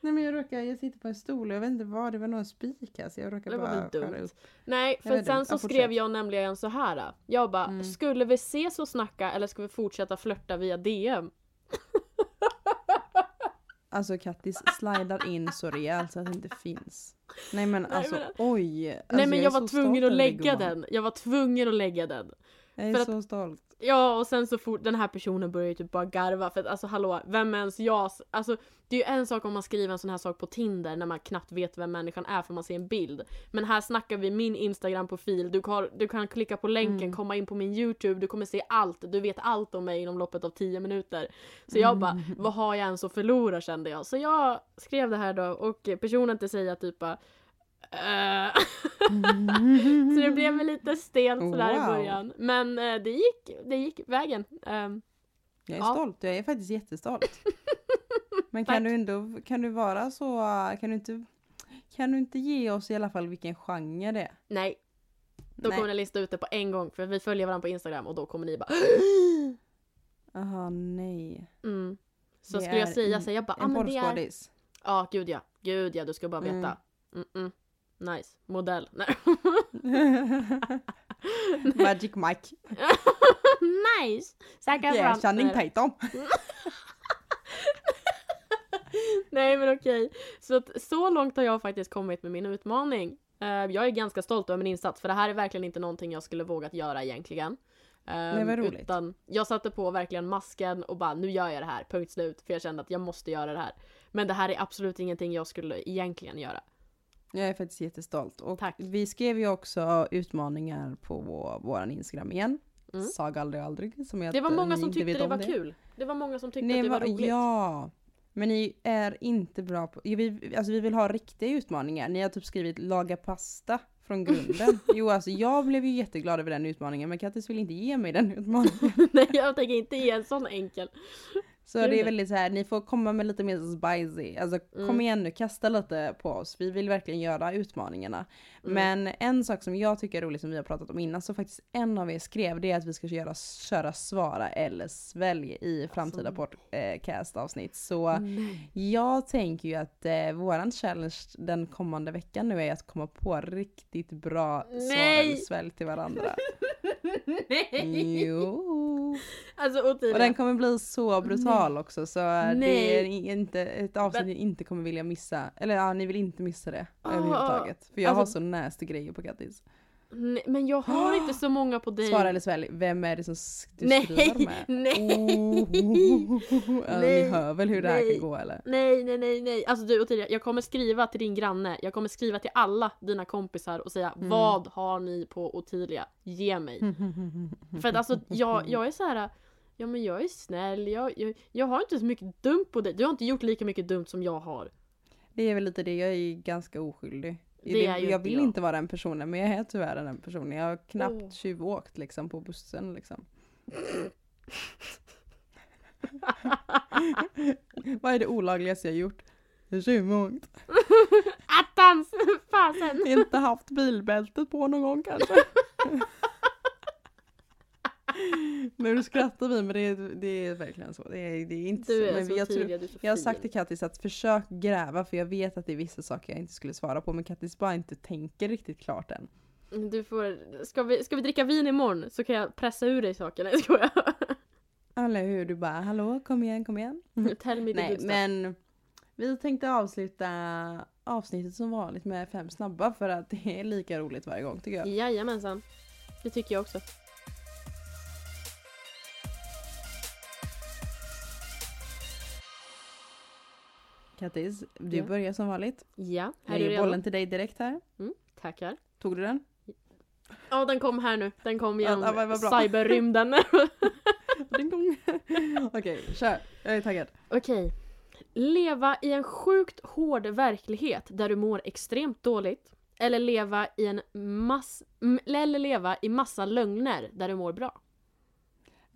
Nej men jag råkade, jag sitter på en stol och jag vet inte vad, det var nog en spik alltså. Jag råkade Det var bara dumt. skära upp. Nej, Jag för sen inte. så skrev jag nämligen så här. Jag bara, Mm. skulle vi ses och snacka eller ska vi fortsätta flörta via DM? Alltså Kattis slidar in så rejält så att det inte finns. Nej men Nej, alltså men- oj. Alltså, Nej men jag, är var så tvungen att lägga den. Jag var tvungen att lägga den. Jag är för att- så stolt. Ja och sen så fort den här personen börjar ju typ bara garva för att alltså hallå, vem ens jag? Alltså det är ju en sak om man skriver en sån här sak på Tinder när man knappt vet vem människan är för man ser en bild. Men här snackar vi min Instagram-profil, du, kan- du kan klicka på länken, Mm. komma in på min YouTube, du kommer se allt, du vet allt om mig inom loppet av 10 minuter. Så jag bara, Mm. vad har jag ens att förlora kände jag. Så jag skrev det här då och personen till säga typ bara. Så det blev lite stelt sådär i Wow. början. Men eh, det, gick, det gick vägen. Ehm, Jag är Ja. stolt, jag är faktiskt jättestolt. Men kan du ändå, kan du vara så, kan du inte, kan du inte ge oss i alla fall vilken genre det är? nej. Då Nej. kommer ni lista ut det på en gång för vi följer varandra på Instagram och då kommer ni bara Jaha, nej. mm. Så Det skulle jag säga så jag bara, ah, En men det är... Ja, gud ja. Gud ja, du ska bara Mm. veta. Mm. Mm Nice. Modell. Nej. Magic Mike. nice! Zac Yeah, Efron. Channing. Tatum. Nej men okej. Så att så långt har jag faktiskt kommit med min utmaning. Eh, jag är ganska stolt över min insats för det här är verkligen inte någonting jag skulle vågat göra egentligen. Nej, vad Um, roligt. utan jag satte på verkligen masken och bara nu gör jag det här, punkt slut. För jag kände att jag måste göra det här. Men det här är absolut ingenting jag skulle egentligen göra. Jag är faktiskt jättestolt. Och Tack. vi skrev ju också utmaningar på vår, Instagram igen. Mm. Sag aldrig aldrig. Som jag Det var många som tyckte det var kul. Det var många som tyckte Nej, att det var va- roligt. Ja. Men ni är inte bra på, vi, alltså vi vill ha riktiga utmaningar. Ni har typ skrivit laga pasta från grunden. jo alltså jag blev ju jätteglad över den utmaningen men Kattis vill inte ge mig den utmaningen. Nej jag tänker inte ge en sån enkel. Så Gud, det är väldigt så här, ni får komma med lite mer spicy. Alltså kom Mm. igen nu, kasta lite på oss. Vi vill verkligen göra utmaningarna. Mm. Men en sak som jag tycker är rolig som vi har pratat om innan, så faktiskt en av er skrev, det är att vi ska göra, köra svara eller svälj i framtida Alltså. podcast-avsnitt. Så Nej. jag tänker ju att eh, våran challenge den kommande veckan nu är att komma på riktigt bra svar Nej! eller svälj till varandra. Nej! Jo. Alltså Ottilia. Och den kommer bli så brutal också så det Nej. är inte ett avsnitt ni inte kommer vilja missa. Eller ja, ni vill inte missa det Ah, överhuvudtaget. För jag har alltså- så nasty grejer på Kattis. Nej, men jag har inte så många på dig. Svara eller svälj, vem är det som du Nej, skriver med? nej. Oh, ja, Nej, ni hör väl hur det här nej. kan gå eller? Nej, nej, nej, nej. Alltså du Ottilia, jag kommer skriva till din granne. Jag kommer skriva till alla dina kompisar och säga Mm. vad har ni på Ottilia? Ge mig. För att alltså jag, jag är så här. Ja men jag är snäll, jag, jag, jag har inte så mycket dumt på dig. Du har inte gjort lika mycket dumt som jag har. Det är väl lite det, jag är ganska oskyldig. Det är ju jag vill jag. inte vara den personen men jag är tyvärr den personen. Jag har knappt Åh. tjuvåkt liksom på bussen liksom. Vad är det olagligaste jag gjort? Tjuvåkt. Attans! Fasen! Inte haft bilbältet på någon gång kanske. Nu skrattar vi men det är, det är verkligen så. Det är, det är inte Du så. är Men så jag, tror, Ottilia, du är så jag har sagt till Kattis att försök gräva för jag vet att det är vissa saker jag inte skulle svara på men Kattis bara inte tänker riktigt klart än. Du får, ska vi, ska vi dricka vin imorgon så kan jag pressa ur dig saker. Nej jag. Eller hur? Du bara hallå kom igen kom igen. Tell me Nej men vi tänkte avsluta avsnittet som vanligt med fem snabba för att det är lika roligt varje gång tycker jag. Jajamensan. Det tycker jag också. Kattis, du Ja. börjar som vanligt. Ja, Jag är du ger bollen till dig direkt här. Mm, tackar. Tog du den? Ja den kom här nu. Den kom Ja, genom ja, bra. cyberrymden. Okej, kör. Jag är taggad. Okej. Leva i en sjukt hård verklighet där du mår extremt dåligt. Eller leva i en mass... Eller leva i massa lögner där du mår bra.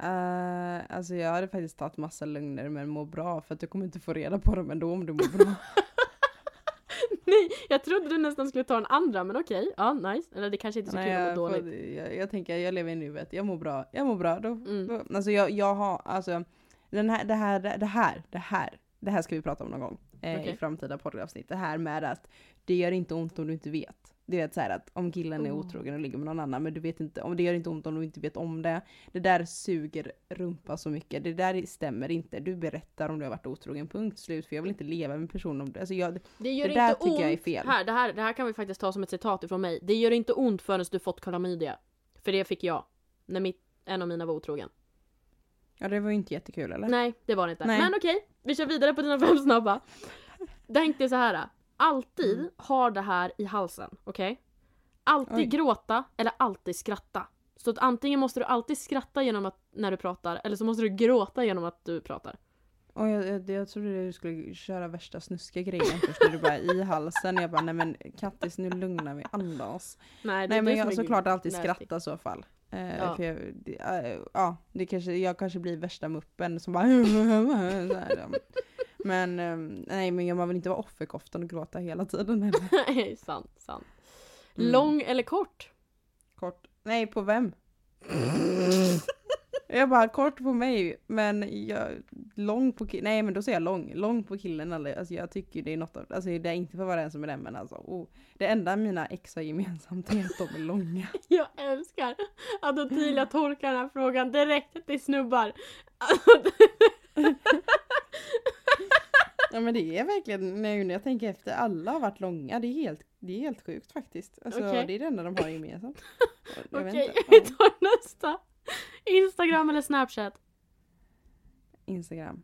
Uh, alltså jag hade faktiskt tagit massa lögner men mår bra för att du kommer inte få reda på dem ändå om du mår bra. Nej, jag trodde du nästan skulle ta en andra men okej. Ja, nice. Eller det kanske inte är så Nej, kul att må får, dåligt. jag, jag tänker, jag lever i nuet. Jag mår bra. Jag mår bra. Då, Mm. då, alltså jag, jag har, alltså den här, det här, det här, det här, det här ska vi prata om någon gång. Eh, Okej. I framtida poddavsnitt. Det här med att det gör inte ont om du inte vet. Du vet så här att om killen är otrogen och ligger med någon annan men du vet inte, om det gör inte ont om du inte vet om det. Det där suger rumpa så mycket. Det där stämmer inte. Du berättar om du har varit otrogen, punkt slut. För jag vill inte leva med en person om det. Alltså jag, Det gör Det där inte ont. tycker jag är fel. Här, det, här, det här kan vi faktiskt ta som ett citat ifrån mig. Det gör inte ont förrän du fått klamydia. För det fick jag. När mitt, en av mina var otrogen. ja det var ju inte jättekul eller? Nej, det var det inte. Nej. Men okej, vi kör vidare på dina fem snabba. Tänk dig så här. Alltid Mm. har det här i halsen, okej? Alltid Oj. gråta eller alltid skratta. Så att antingen måste du alltid skratta genom att, när du pratar, eller så måste du gråta genom att du pratar. Och jag, jag, jag trodde du skulle köra värsta snuskiga grejen först när du bara i halsen. Jag bara nej men Kattis nu lugnar vi andas. Nej, Nej men jag såklart alltid skratta i så fall. Eh, Ja. För jag, det, eh, ja, det kanske, jag kanske blir värsta muppen som bara så här, ja. Men eh, nej men jag- man vill inte vara offerkoftan och gråta hela tiden. Nej, sant, sant. Mm. Lång eller kort? Kort. Nej på vem? Jag bara kort på mig men jag, lång på killen. Nej men då säger jag lång. Lång på killen alltså jag tycker det är något av, alltså det är inte för att vara en som är den men alltså. Oh, det enda mina ex har gemensamt är att de är långa. Jag älskar att Ottilia tolkar den här frågan direkt till snubbar. Ja men det är verkligen, nu när jag tänker efter, alla har varit långa. Det är helt, det är helt sjukt faktiskt. Alltså Okej. det är det enda de har gemensamt. Okej, vi tar nästa. Instagram eller Snapchat? Instagram.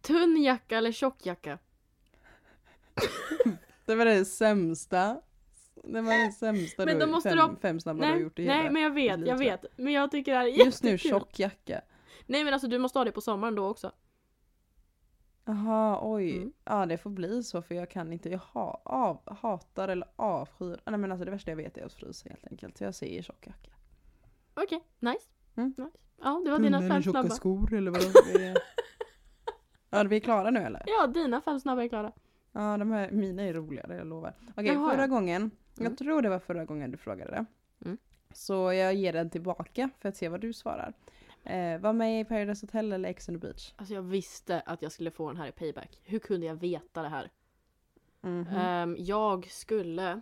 Tunn jacka eller tjock jacka? Det var det sämsta. Det var det sämsta Men du, då måste fem, du ha- fem snabba du har Nej, gjort i nej hela men jag vet, jag vet. Men jag tycker det här är Just nu jättekul. tjock jacka. Nej men alltså du måste ha det på sommaren då också. Jaha, oj. Mm. Ja det får bli så för jag kan inte, jag ha, av, hatar eller avskyr. Nej men alltså det värsta jag vet är att frysa helt enkelt. Så jag säger tjock jacka. Okej, nice. Ja, det var dina fem snabba. skor eller vadå? ja, vi är klara nu eller? Ja, dina fem snabba är klara. Ja, de här, mina är roligare, jag lovar. Okej, Jaha, förra ja. gången, jag Mm. tror det var förra gången du frågade det. Mm. Så jag ger den tillbaka för att se vad du svarar. Eh, var med i Paradise Hotel eller Ex on the Beach? Alltså jag visste att jag skulle få den här i payback. Hur kunde jag veta det här? Mhm. Ehm, jag skulle...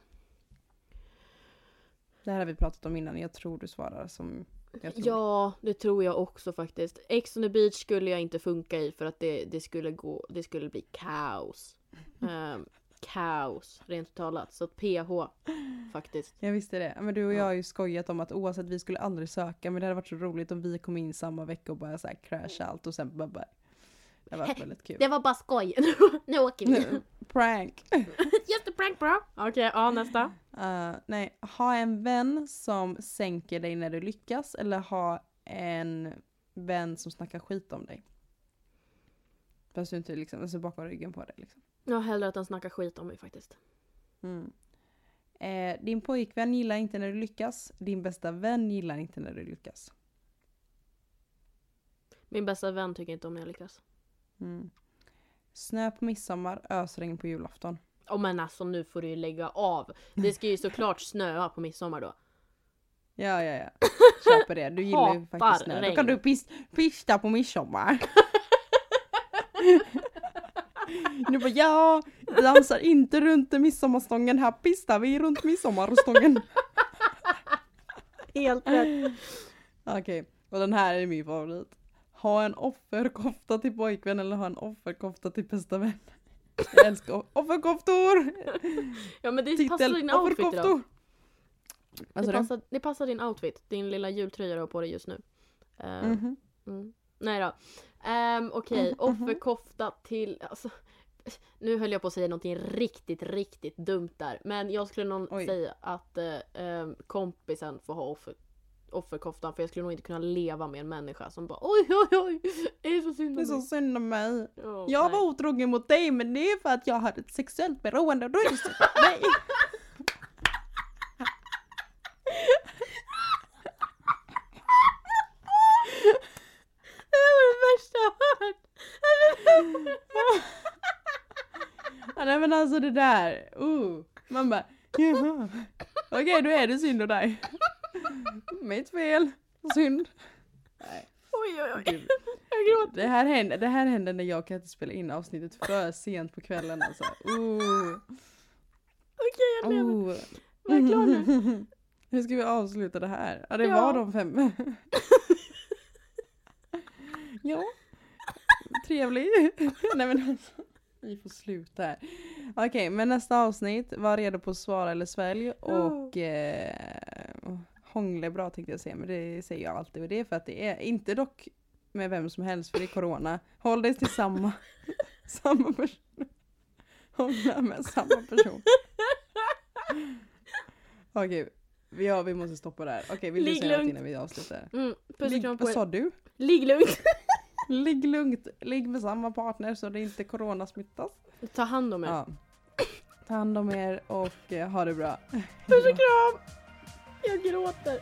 Det här har vi pratat om innan, jag tror du svarar som jag tror. Ja, det tror jag också faktiskt. Ex on the beach skulle jag inte funka i för att det, det skulle gå, det skulle bli kaos. Ehm, kaos, rent talat. Så att PH, faktiskt. Jag visste det. Men du och jag Ja. har ju skojat om att oavsett vi skulle aldrig söka men det hade varit så roligt om vi kom in samma vecka och bara så här crasha allt och sen bara, bara Det varit väldigt kul. Det var bara skoj. nu åker vi. Nu, Prank! Just a prank bro. Okej, ja nästa. Uh, nej, ha en vän som sänker dig när du lyckas eller ha en vän som snackar skit om dig. Fast du inte liksom, alltså bakom ryggen på dig liksom. Har hellre att han snackar skit om mig faktiskt. Mm. Eh, din pojkvän gillar inte när du lyckas, din bästa vän gillar inte när du lyckas. Min bästa vän tycker inte om när jag lyckas. Mm. Snö på midsommar, ösregn på julafton. Oh, men alltså nu får du ju lägga av. Det ska ju såklart snöa på midsommar då. Ja, ja, ja. Köper det. Du gillar ju faktiskt snö. Då kan du pis- pista på midsommar. Du bara ja, vi dansar inte runt midsommarstången, här pistar vi runt midsommarstången. Helt rätt. Okej, och den här är min favorit. Ha en offerkofta till pojkvän eller ha en offerkofta till bästa vän. Jag älskar offerkoftor! Ja men det passar Titel din outfit idag. Vad Det passar, det passar din outfit. Din lilla jultröja du har på dig just nu. Ehm, Mhm. mm. Nej då. Um, Okej, Mhm, mhm. offerkofta till... Alltså, nu höll jag på att säga någonting riktigt, riktigt dumt där. Men jag skulle nog Oj. säga att eh, ehm, kompisen får ha offer, offerkoftan. För jag skulle nog inte kunna leva med en människa som bara oj, oj, oj, det är så synd Det är om så mig. synd om mig. Ja, Jag nej. var otrogen mot dig men det är för att jag hade ett sexuellt beroende och då är det synd om mig. Det här var det värsta jag har hört! Ja, nej men alltså det där, uh. Man bara, jaha. Okej då är det synd om dig. Mitt fel. Synd. Nej, Oj, oj, oj. Jag gråter. Det här, händer, det här händer när jag kan inte spela in avsnittet för sent på kvällen alltså. Uh. Okej, jag lever. Uh. Var jag klar nu? Hur ska vi avsluta det här? Ja det Ja. var de fem. ja. Trevlig. Nej men alltså. Vi får sluta här. Okej men nästa avsnitt, var redo på svara eller svälj och eh, hångla är bra tänkte jag säga men det säger jag alltid och det är för att det är inte dock med vem som helst för det är corona. Håll dig till samma, samma person. Hångla med samma person. Okej, vi, ja, vi måste stoppa där. Okej, vill du Ligg säga något lugnt. innan vi avslutar? Mm, Ligg, vad sa du? Ligg lugnt. Ligg lugnt, ligg med samma partner så det inte coronasmittas. Ta hand om er. Ja. Ta hand om er och eh, ha det bra. Puss och kram! Jag gråter.